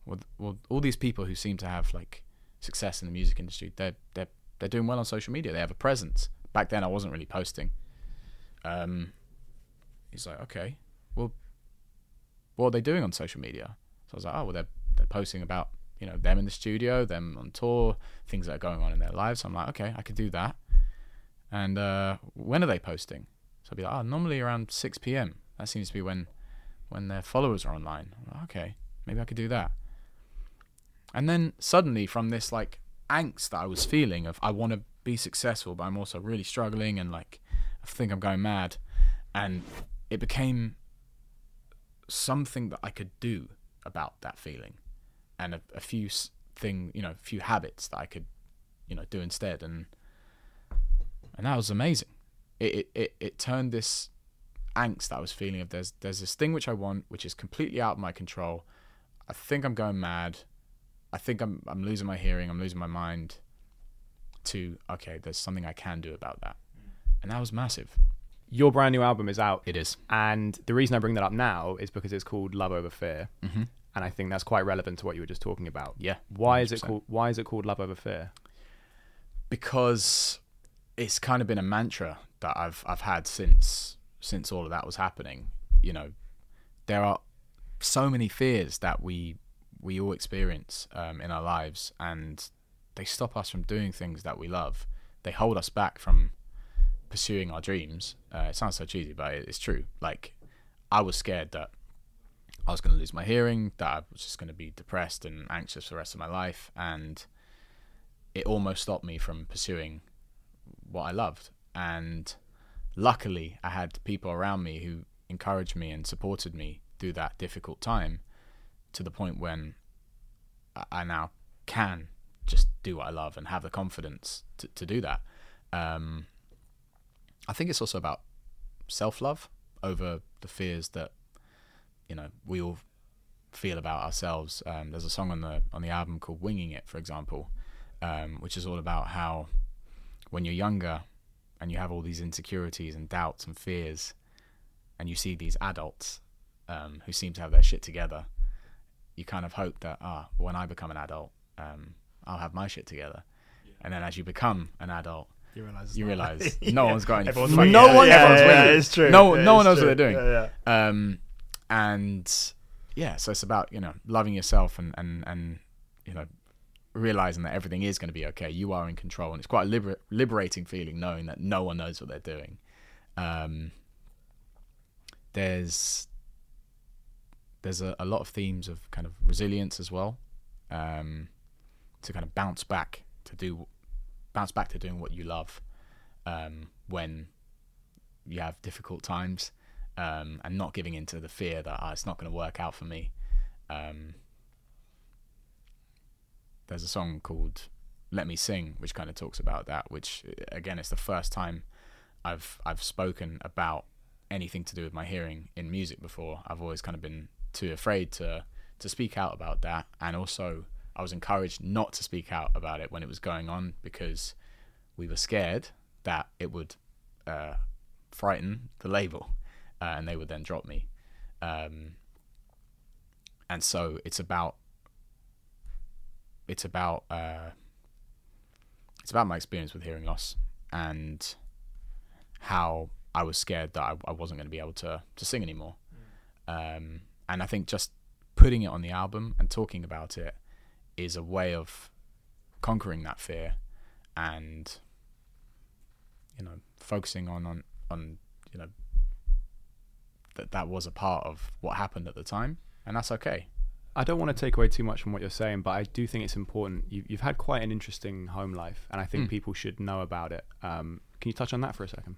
Well, well, all these people who seem to have like success in the music industry, they're they're they're doing well on social media. They have a presence. Back then, I wasn't really posting. Um, he's like, okay, well, what are they doing on social media? So I was like, oh, well, they're they're posting about you know them in the studio, them on tour, things that are going on in their lives. So I'm like, okay, I could do that. And uh, when are they posting? So I'd be like, oh, normally around 6 p.m. That seems to be when when their followers are online. Like, okay, maybe I could do that. And then suddenly, from this like angst that I was feeling of I want to be successful, but I'm also really struggling and like I think I'm going mad, and it became something that I could do about that feeling, and a, a few thing, you know, a few habits that I could, you know, do instead, and and that was amazing. It it it, it turned this angst that I was feeling of there's there's this thing which I want which is completely out of my control. I think I'm going mad. I think I'm I'm losing my hearing. I'm losing my mind. To okay, there's something I can do about that, and that was massive. Your brand new album is out, It is. and the reason I bring that up now is because it's called Love Over Fear, Mhm. and I think that's quite relevant to what you were just talking about. Yeah. Why is it called Why is it called Love Over Fear? because it's kind of been a mantra that I've I've had since since all of that was happening. You know, there are so many fears that we we all experience um, in our lives, and they stop us from doing things that we love. They hold us back from pursuing our dreams. Uh, it sounds so cheesy, but it's true. Like I was scared that I was going to lose my hearing, that I was just going to be depressed and anxious for the rest of my life, and it almost stopped me from pursuing what I loved. And luckily, I had people around me who encouraged me and supported me through that difficult time to the point when I now can just do what I love and have the confidence to, to do that. Um, I think it's also about self love over the fears that you know we all feel about ourselves. Um, there's a song on the on the album called "Winging It," for example, um, which is all about how when you're younger and you have all these insecurities and doubts and fears, and you see these adults um, who seem to have their shit together, you kind of hope that ah, when I become an adult, um, I'll have my shit together. And then as you become an adult, You realize. you realize no one's got any. Everyone's no fucking- one, yeah, yeah, yeah, it's true. No, Yeah, no one knows true. what they're doing. Yeah, yeah. Um, and yeah, so it's about you know loving yourself and and and you know realizing that everything is going to be okay. You are in control, and it's quite a liber- liberating feeling knowing that no one knows what they're doing. Um, there's there's a, a lot of themes of kind of resilience as well, um, to kind of bounce back to do bounce back to doing what you love um, when you have difficult times um, and not giving into the fear that oh, it's not going to work out for me. Um, there's a song called "Let Me Sing," which kind of talks about that. Which again, it's the first time I've I've spoken about anything to do with my hearing in music before. I've always kind of been too afraid to to speak out about that, and also I was encouraged not to speak out about it when it was going on because we were scared that it would uh, frighten the label, uh, and they would then drop me. Um, and so it's about it's about uh, it's about my experience with hearing loss and how I was scared that I, I wasn't going to be able to to sing anymore. Um, and I think just putting it on the album and talking about it is a way of conquering that fear and you know focusing on on on you know that that was a part of what happened at the time and that's okay I don't want to take away too much from what you're saying, but I do think it's important. You, you've had quite an interesting home life, and I think Mm. people should know about it. Um, can you touch on that for a second?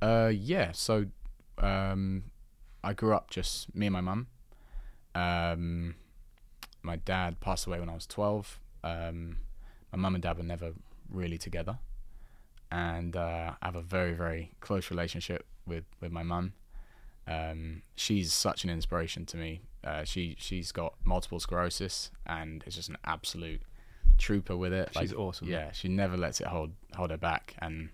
Uh, yeah. So, um, I grew up just me and my mum. Um, my dad passed away when I was twelve. Um, my mum and dad were never really together, and uh, I have a very very close relationship with with my mum. Um, she's such an inspiration to me. Uh, she she's got multiple sclerosis and is just an absolute trooper with it. She's awesome. Yeah, she never lets it hold hold her back, and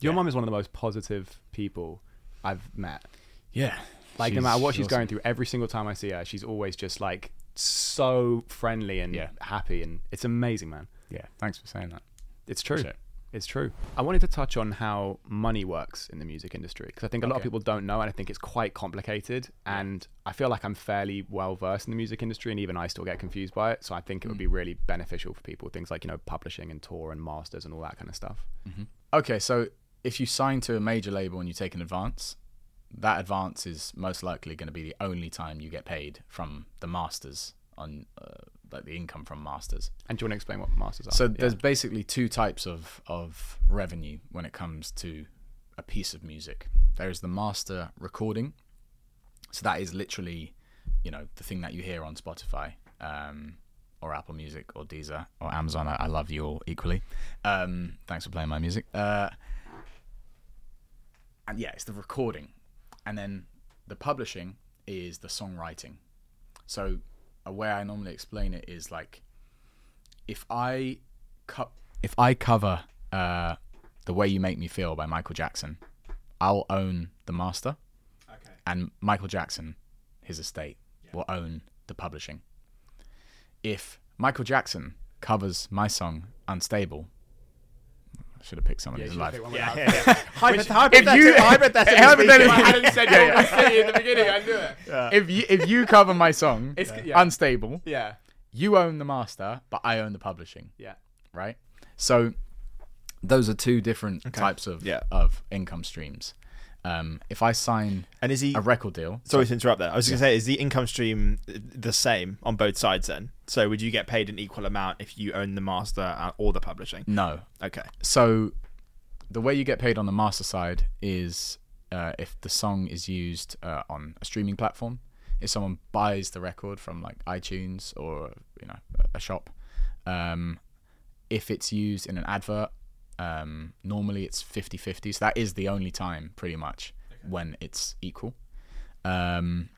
Your Yeah. mum is one of the most positive people I've met. yeah, Like no matter what she's awesome. going through, every single time I see her, she's always just like so friendly and Yeah. happy, and it's amazing, man. Yeah, thanks for saying that. It's true. It. It's true. I wanted to touch on how money works in the music industry because I think a lot of people don't know, and I think it's quite complicated. And I feel like I'm fairly well versed in the music industry, and even I still get confused by it. So I think it would be mm. really beneficial for people. Things like you know publishing and tour and masters and all that kind of stuff. Mm-hmm. Okay, so if you sign to a major label and you take an advance, that advance is most likely going to be the only time you get paid from the masters on uh, like the income from masters. And do you want to explain what masters are? So Yeah. there's basically two types of of revenue when it comes to a piece of music. There is the master recording. So that is literally, you know, the thing that you hear on Spotify, um, or Apple Music, or Deezer, or Amazon. I, I love you all equally. Um, thanks for playing my music. Uh, and yeah, it's the recording, and then the publishing is the songwriting. So a way I normally explain it is like if I co- if I cover uh, "The Way You Make Me Feel" by Michael Jackson, I'll own the master, Okay. and Michael Jackson, his estate, will own the publishing. If Michael Jackson covers my song "Unstable," should have picked someone who's alive. Yeah, yeah, yeah. Which- hypothetical, if you hypothetically hypothetically- I hadn't said Yeah, Gorgon yeah. City in the beginning, I knew it. Yeah. If you if you cover my song It's- yeah. "Unstable," yeah. you own the master, but I own the publishing, Yeah. right? So those are two different Okay. types of Yeah. of income streams. Um, if I sign And is he? a record deal, Sorry to interrupt there. I was going to say, is the income stream the same on both sides then? So would you get paid an equal amount if you own the master or the publishing? no. Okay. So the way you get paid on the master side is uh, if the song is used uh, on a streaming platform. If someone buys the record from like iTunes or you know a- a shop, um, if it's used in an advert, um, normally it's 50-50. So that is the only time, pretty much, when it's equal. Um,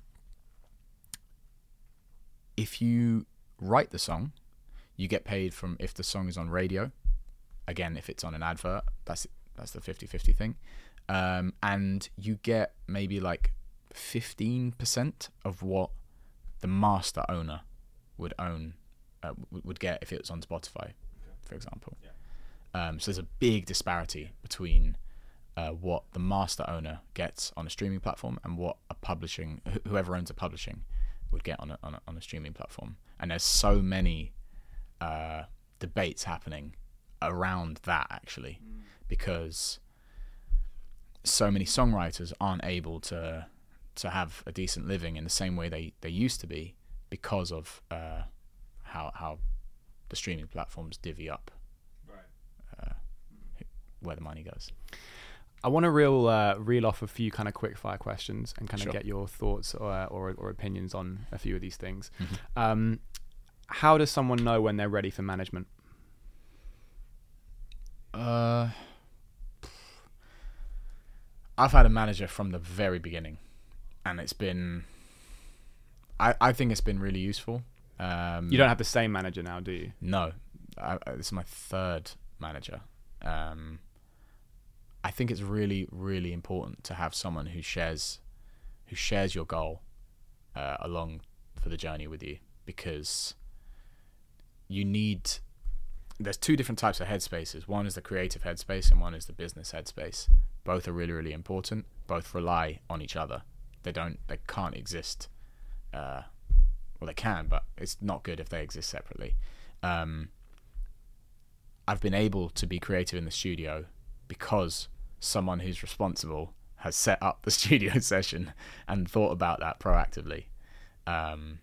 if you write the song, you get paid from if the song is on radio. Again, if it's on an advert, that's that's the 50-50 thing. Um, and you get maybe like 15% of what the master owner would own uh, would get if it was on Spotify, for example. Um, so there's a big disparity between uh, what the master owner gets on a streaming platform and what a publishing whoever owns a publishing would get on a, on a, on a streaming platform. And there's so many uh, debates happening around that actually, because so many songwriters aren't able to to have a decent living in the same way they, they used to be because of uh, how how the streaming platforms divvy up uh, where the money goes. I want to reel uh, reel off a few kind of quick fire questions and kind of Sure. get your thoughts or, or or opinions on a few of these things. Mhm. Um, how does someone know when they're ready for management? Uh, I've had a manager from the very beginning, and it's been. I, I think it's been really useful. Um, You don't have the same manager now, do you? No, I, I- this is my third manager. Um, I think it's really, really important to have someone who shares, who shares your goal, uh, along for the journey with you, because you need. There's two different types of headspaces. One is the creative headspace, and one is the business headspace. Both are really, really important. Both rely on each other. They don't. They can't exist. Uh, well, they can, but it's not good if they exist separately. Um, I've been able to be creative in the studio because someone who's responsible has set up the studio session and thought about that proactively. Um,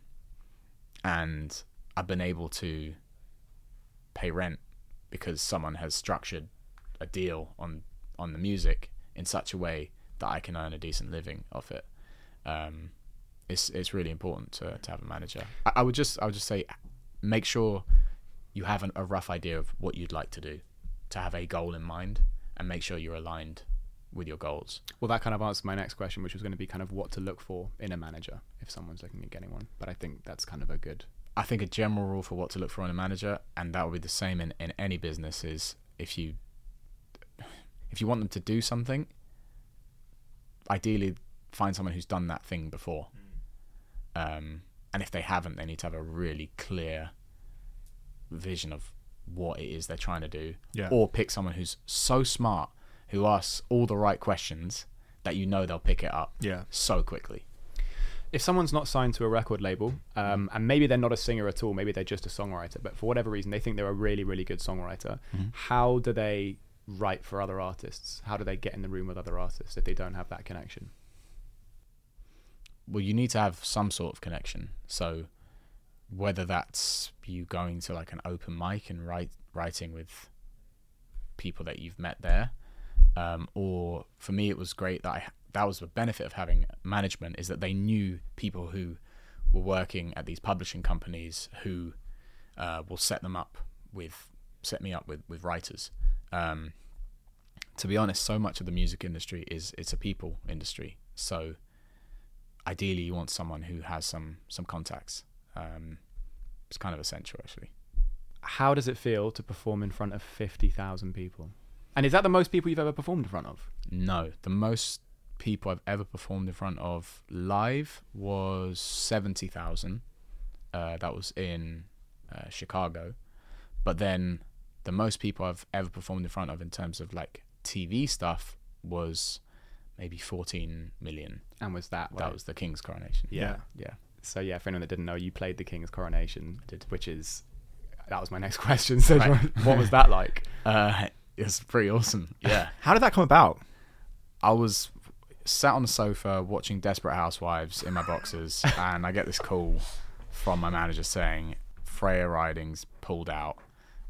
and I've been able to pay rent because someone has structured a deal on on the music in such a way that I can earn a decent living off it. Um, it's it's really important to, to have a manager. I, I would just I would just say make sure you have an, a rough idea of what you'd like to do, to have a goal in mind, and make sure you're aligned with your goals. Well, that kind of answered my next question, which was going to be kind of what to look for in a manager if someone's looking at getting one. But I think that's kind of a good. I think a general rule for what to look for in a manager, and that will be the same in, in any business, is if you if you want them to do something, ideally find someone who's done that thing before. Um, and if they haven't, they need to have a really clear vision of what it is they're trying to do, Yeah. or pick someone who's so smart who asks all the right questions that you know they'll pick it up Yeah. so quickly. If someone's not signed to a record label, um, and maybe they're not a singer at all, maybe they're just a songwriter, but for whatever reason they think they're a really, really good songwriter, Mhm. how do they write for other artists? How do they get in the room with other artists if they don't have that connection? well, you need to have some sort of connection. So whether that's you going to like an open mic and write writing with people that you've met there, um, or for me it was great that I that was the benefit of having management is that they knew people who were working at these publishing companies who uh, will set them up with set me up with with writers. Um, to be honest, so much of the music industry is it's a people industry. So ideally you want someone who has some some contacts. Um, it's kind of essential actually. How does it feel to perform in front of 50,000 people? And is that the most people you've ever performed in front of? No, the most people I've ever performed in front of live was seventy thousand. Uh, that was in uh, Chicago, but then the most people I've ever performed in front of in terms of like TV stuff was maybe fourteen million. And was that That like- was the King's coronation. Yeah. yeah. So yeah, for anyone that didn't know, you played the King's Coronation, did. which is that was my next question. So Right. what was that like? Uh, it was pretty awesome. Yeah. How did that come about? I was sat on the sofa watching Desperate Housewives in my boxes, and I get this call from my manager saying Freya Ridings pulled out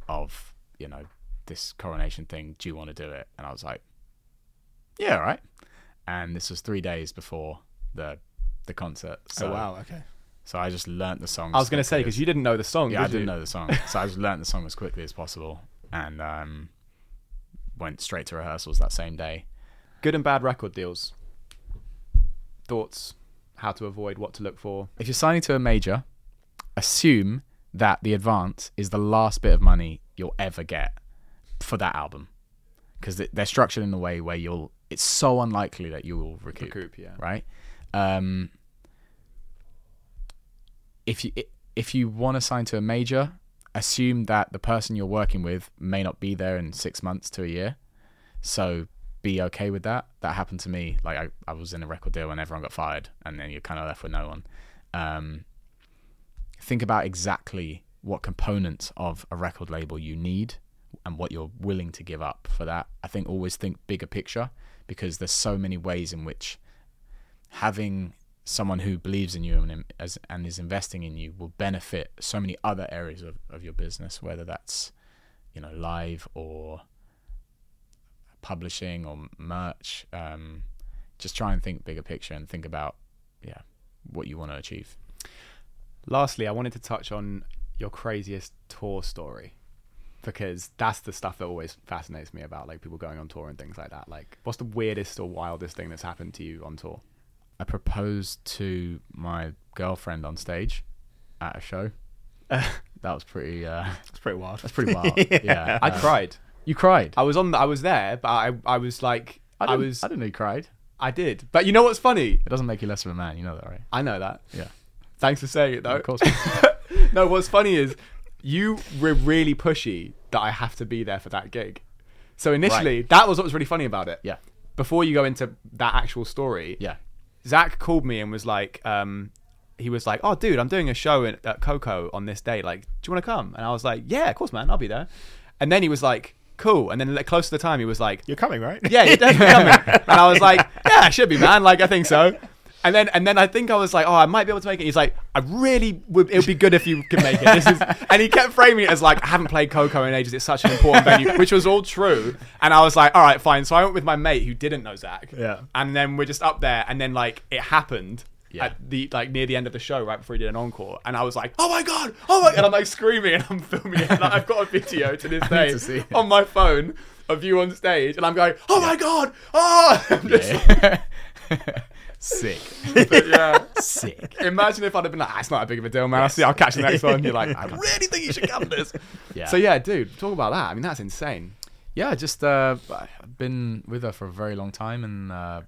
of you know this coronation thing. Do you want to do it? And I was like, yeah, all right. And this was three days before the the concert. So, oh wow, okay. So I just learnt the song. I was going to say because you didn't know the song. yeah, I did you? didn't know the song, so I just learnt the song as quickly as possible, and um, went straight to rehearsals that same day. Good and bad record deals. Thoughts? How to avoid? What to look for? if you're signing to a major, assume that the advance is the last bit of money you'll ever get for that album, because they're structured in a way where you'll. It's so unlikely that you will recoup, Recoup, yeah. right? Um, if you if you want to sign to a major, assume that the person you're working with may not be there in six months to a year. So be okay with that. That happened to me. Like I, I was in a record deal and everyone got fired, and then you're kind of left with no one. Um, think about exactly what components of a record label you need and what you're willing to give up for that. I think always think bigger picture because there's so many ways in which having someone who believes in you and, as, and is investing in you will benefit so many other areas of, of your business, whether that's you know live or publishing or merch. Um, just try and think bigger picture and think about yeah what you want to achieve. Lastly, I wanted to touch on your craziest tour story because that's the stuff that always fascinates me about like people going on tour and things like that. Like, what's the weirdest or wildest thing that's happened to you on tour? I proposed to my girlfriend on stage at a show. that was pretty. Uh, It's pretty wild. that's pretty wild. yeah, I uh, cried. You cried. I was on. The, I was there, but I I was like I, didn't- was I didn't know you cried. I did. But you know what's funny? It doesn't make you less of a man. You know that, right? I know that. Yeah. Thanks for saying it though. Of course. no, what's funny is you were really pushy that I have to be there for that gig. So initially, that was what was really funny about it. yeah. Before you go into that actual story, Yeah. Zak called me and was like, um, he was like, "Oh, dude, I'm doing a show in, at KOKO on this day. Like, do you want to come?" And I was like, "Yeah, of course, man. I'll be there." And then he was like, "Cool." And then close to the time, he was like, You're coming, right? yeah, you're definitely coming. And I was like, yeah, I should be, man. Like, I think so. And then, and then I think I was like, oh, I might be able to make it. He's like, I really would. It would be good if you could make it. This is, and he kept framing it as like, I haven't played KOKO in ages. It's such an important venue, which was all true. And I was like, all right, fine. So I went with my mate who didn't know Zak. Yeah. And then we're just up there, and then like it happened. Yeah. At the like near the end of the show, right before he did an encore, and I was like, "Oh my god, oh my!" God And I'm like screaming, and I'm filming it. And I've got a video to this day to on my phone of you on stage, and I'm going, "Oh my god, oh!" I'm just- Yeah. Sick. But yeah. Sick. Imagine if I'd have been like, ah, "It's not a big of a deal, man. I'll see. I'll catch the next one." You're like, "I really think you should come to this." Yeah. So yeah, dude, talk about that. I mean, that's insane. Yeah, just uh, I've been with her for a very long time, and uh,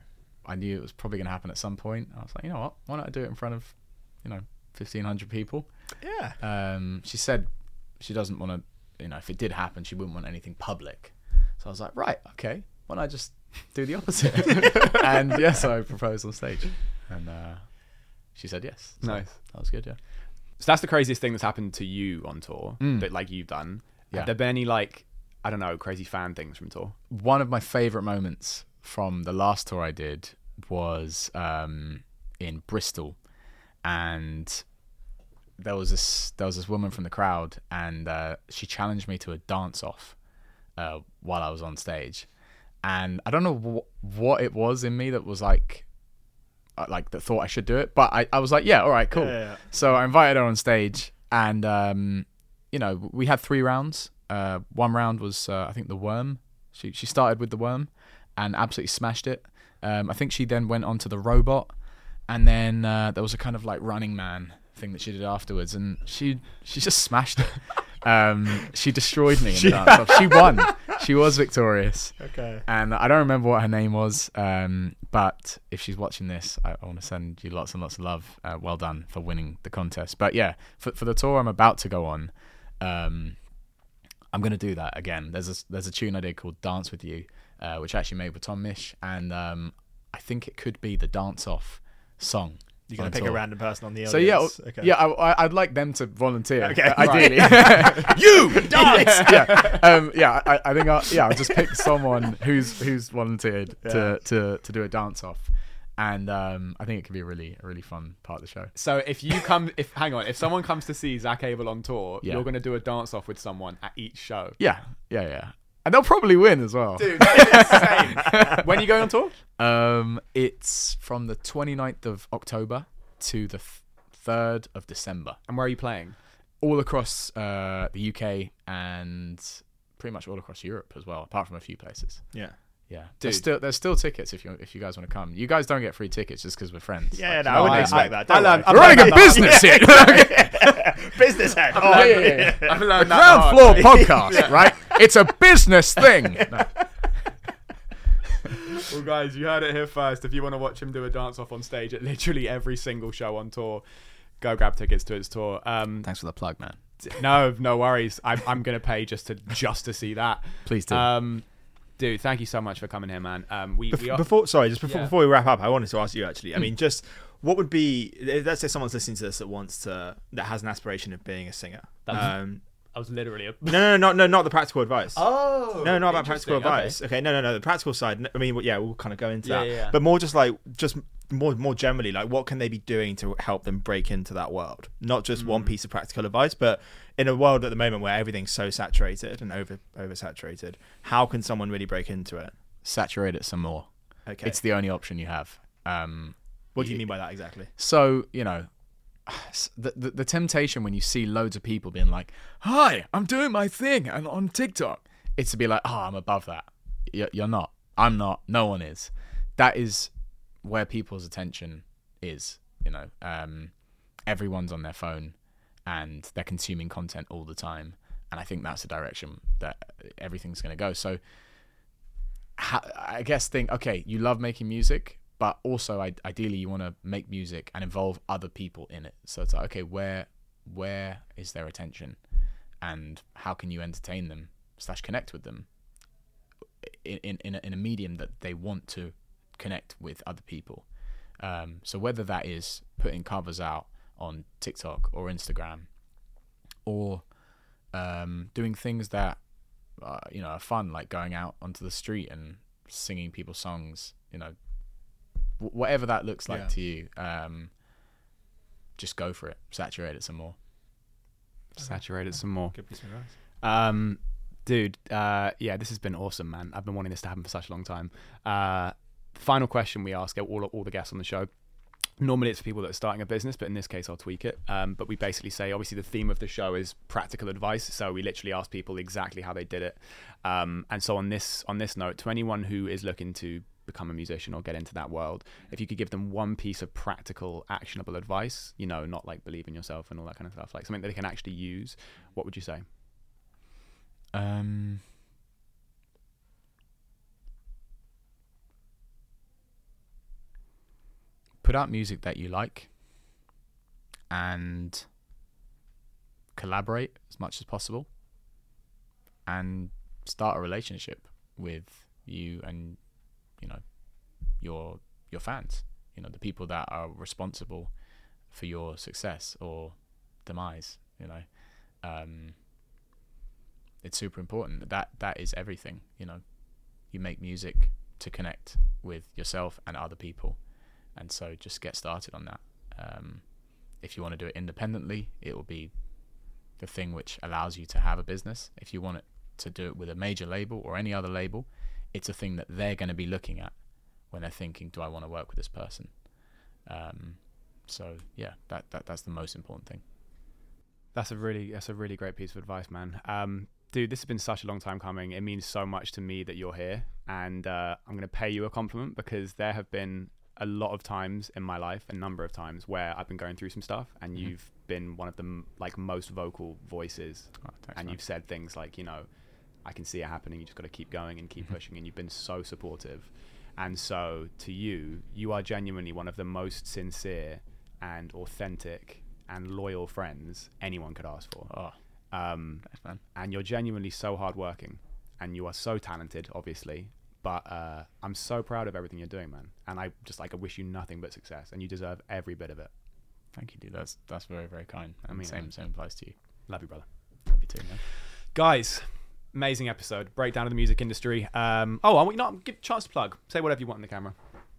I knew it was probably going to happen at some point. I was like, you know what? Why not do it in front of, you know, fifteen hundred people? Yeah. Um, she said she doesn't want to, you know, if it did happen, she wouldn't want anything public. So I was like, right, okay, why I just do the opposite? and yes, I proposed on stage, and uh, she said yes. So Nice. That was good. Yeah. So that's the craziest thing that's happened to you on tour Mm. that like you've done. Yeah. Have there been any like I don't know crazy fan things from tour? one of my favorite moments from the last tour I did was um, in Bristol, and there was this there was this woman from the crowd, and uh, she challenged me to a dance off uh, while I was on stage, and I don't know wh- what it was in me that was like. uh, Like that thought I should do it, but I, I was like, yeah, all right, cool. Yeah, yeah, yeah. So I invited her on stage, and um, you know, we had three rounds. Uh, one round was uh, I think the worm. She she started with the worm, and absolutely smashed it. Um, I think she then went on to the robot, and then uh, there was a kind of like running man thing that she did afterwards, and she she just smashed it. Um, she destroyed me in the dance off. She won. She was victorious Okay. and I don't remember what her name was. Um, but if she's watching this, I, I want to send you lots and lots of love. Uh, well done for winning the contest. But yeah, for for the tour I'm about to go on, um, I'm gonna do that again. There's a there's a tune I did called "Dance with You," uh, which I actually made with Tom Misch, and um, I think it could be the dance off song You're gonna on pick a random person on the audience. So yeah, okay. yeah, I, I- I'd like them to volunteer. Okay, uh, right. ideally. you dance. yeah, um, yeah. I, I think I'll, yeah, I'll just pick someone who's who's volunteered Yeah. to, to to do a dance off, and um, I think it could be a really a really fun part of the show. So if you come, if hang on, if someone comes to see Zak Abel on tour, Yeah. you're going to do a dance off with someone at each show. Yeah, yeah, yeah, and they'll probably win as well. Dude, that is insane. when are you going on tour? Um, it's from the 29th of October to the th- 3rd of December. And where are you playing? all across uh, the UK and pretty much all across Europe as well, apart from a few places. yeah. Yeah, Dude. there's still there's still tickets if you if you guys want to come. You guys don't get free tickets just because we're friends. Yeah, Like, no, you I wouldn't I- expect I- that. I don't learned- worry. We're running a I'm business here. business head. Oh, yeah, yeah, yeah. I've learned that Ground hard, floor mate. podcast, right? It's a business thing. No. Well, guys, you heard it here first. If you want to watch him do a dance off on stage at literally every single show on tour, go grab tickets to his tour. Um, Thanks for the plug, man. no, no worries. I'm, I'm going to pay just to just to see that. Please do. Um, dude, thank you so much for coming here, man. Um, we, we are, before, sorry, just before, Yeah. before we wrap up, I wanted to ask you actually. I mean, just what would be? Let's say someone's listening to this that wants to, that has an aspiration of being a singer. Um, I was literally a. no, no, no, not, no, not the practical advice. Oh, no, not about practical interesting. Okay. advice. Okay. no, no, no. The practical side. I mean, yeah, we'll kind of go into Yeah, that. yeah. But more just like, just more, more generally, like, what can they be doing to help them break into that world? Not just one Mm. piece of practical advice, but in a world at the moment where everything's so saturated and over oversaturated, how can someone really break into it? Saturate it some more. Okay. It's the only option you have. Um, what do you mean by that exactly? So you know, the, the the temptation when you see loads of people being like, "Hi, I'm doing my thing," and on TikTok, it's to be like, "Oh, I'm above that." You're not. I'm not. No one is. That is where people's attention is. You know, um, everyone's on their phone and they're consuming content all the time, and I think that's the direction that everything's going to go. So. ha- I guess think okay, you love making music, but also I, ideally you want to make music and involve other people in it. So it's like okay, where where is their attention, and how can you entertain them slash connect with them in in in a, in a medium that they want to connect with other people. Um, so whether that is putting covers out on TikTok or Instagram, or um, doing things that uh, you know are fun, like going out onto the street and singing people's songs. You know, wh- whatever that looks like Yeah. to you, um, just go for it. Saturate it some more. Saturated some more. Good piece of advice. Um, dude, uh, yeah, this has been awesome, man. I've been wanting this to happen for such a long time. Uh, final question we ask all all the guests on the show. Normally it's for people that are starting a business, but in this case I'll tweak it. Um, but we basically say, obviously, the theme of the show is practical advice, so we literally ask people exactly how they did it. Um, and so on this on this note, to anyone who is looking to become a musician or get into that world, if you could give them one piece of practical, actionable advice, you know, not like believe in yourself and all that kind of stuff, like something that they can actually use, what would you say? Um, put out music that you like and collaborate as much as possible and start a relationship with you and you know your your fans you know the people that are responsible for your success or demise you know. Um it's super important. That that is everything you know. You make music to connect with yourself and other people and so just get started on that um, if you want to do it independently it will be the thing which allows you to have a business if you want it to do it with a major label or any other label it's a thing that they're going to be looking at when they're thinking do i want to work with this person um, so yeah that, that that's the most important thing That's a really that's a really great piece of advice, man. Um, dude, this has been such a long time coming. It means so much to me that you're here, and uh, I'm going to pay you a compliment because there have been a lot of times in my life, a number of times where I've been going through some stuff, and Mhm. you've been one of the m- like most vocal voices, oh, and man. you've said things like, you know, I can see it happening. You just got to keep going and keep Mhm. pushing, and you've been so supportive. And so, to you, you are genuinely one of the most sincere and authentic and loyal friends anyone could ask for. oh Um, and you're genuinely so hardworking, and you are so talented, obviously. But uh, I'm so proud of everything you're doing, man. And I just like I wish you nothing but success, and you deserve every bit of it. Thank you, dude. That's that's very very kind. I mean, same same applies to you. Love you, brother. Love you too, man. Guys, amazing episode. Breakdown of the music industry. Um, oh, I want you not give a chance to plug. Say whatever you want in the camera.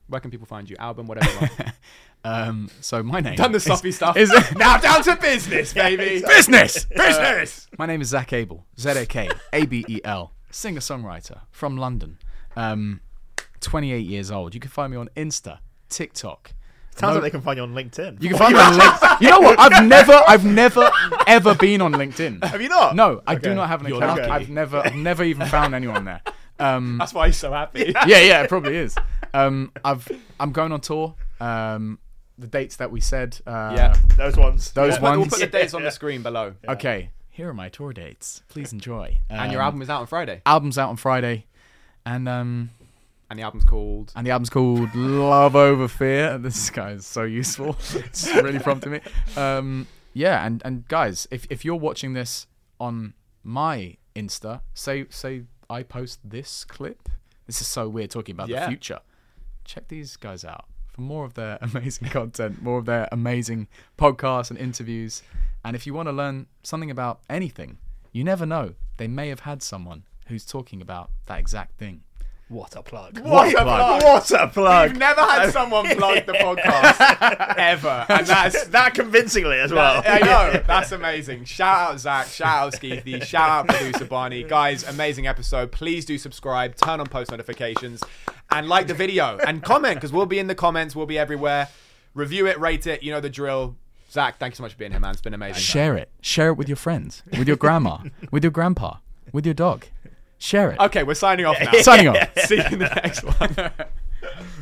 Where can people find you? Album, whatever. You want. Um, so my name Done the stuffy stuff. is- now down to business, baby. business. business. My name is Zak Abel. Z A K A B E L. Singer songwriter from London. Um, 28 years old. You can find me on Insta, TikTok. Sounds No- like they can find you on LinkedIn. You can find me on LinkedIn. You know what? I've never, I've never, ever been on LinkedIn. Have you not? No, I Okay. do not have an You're account. lucky. I've never, I've never even found anyone there. Um, That's why he's so happy. yeah, yeah, it probably is. Um, I've, I'm going on tour. Um, the dates that we said. Uh, Yeah. Those ones. Those We'll put- We'll put the dates on the screen below. Okay, here are my tour dates. Please enjoy. And your Um, album is out on Friday. album's out on Friday, and um, And the album's called. and the album's called Love Over Fear. This guy is so useful. it's really prompting me. Um, yeah, and and guys, if if you're watching this on my Insta, say say I post this clip. This is so weird talking about Yeah. the future. Check these guys out for more of their amazing content, more of their amazing podcasts and interviews. And if you want to learn something about anything, you never know. They may have had someone who's talking about that exact thing. What a plug. What a plug. What a plug. We've never had someone plug the podcast ever, and that's that convincingly as well. I know. That's amazing. Shout out Zak. Shout out Skeethy. Shout out producer Barney. Guys, amazing episode. Please do subscribe, turn on post notifications, and like the video and comment because we'll be in the comments. We'll be everywhere. Review it, rate it. You know the drill. Zak, thank you so much for being here, man. It's been amazing. Share it. Share it with your friends, with your grandma, with your grandpa, with your dog. Share it. Okay, we're signing off now. Signing off. See you in the next one.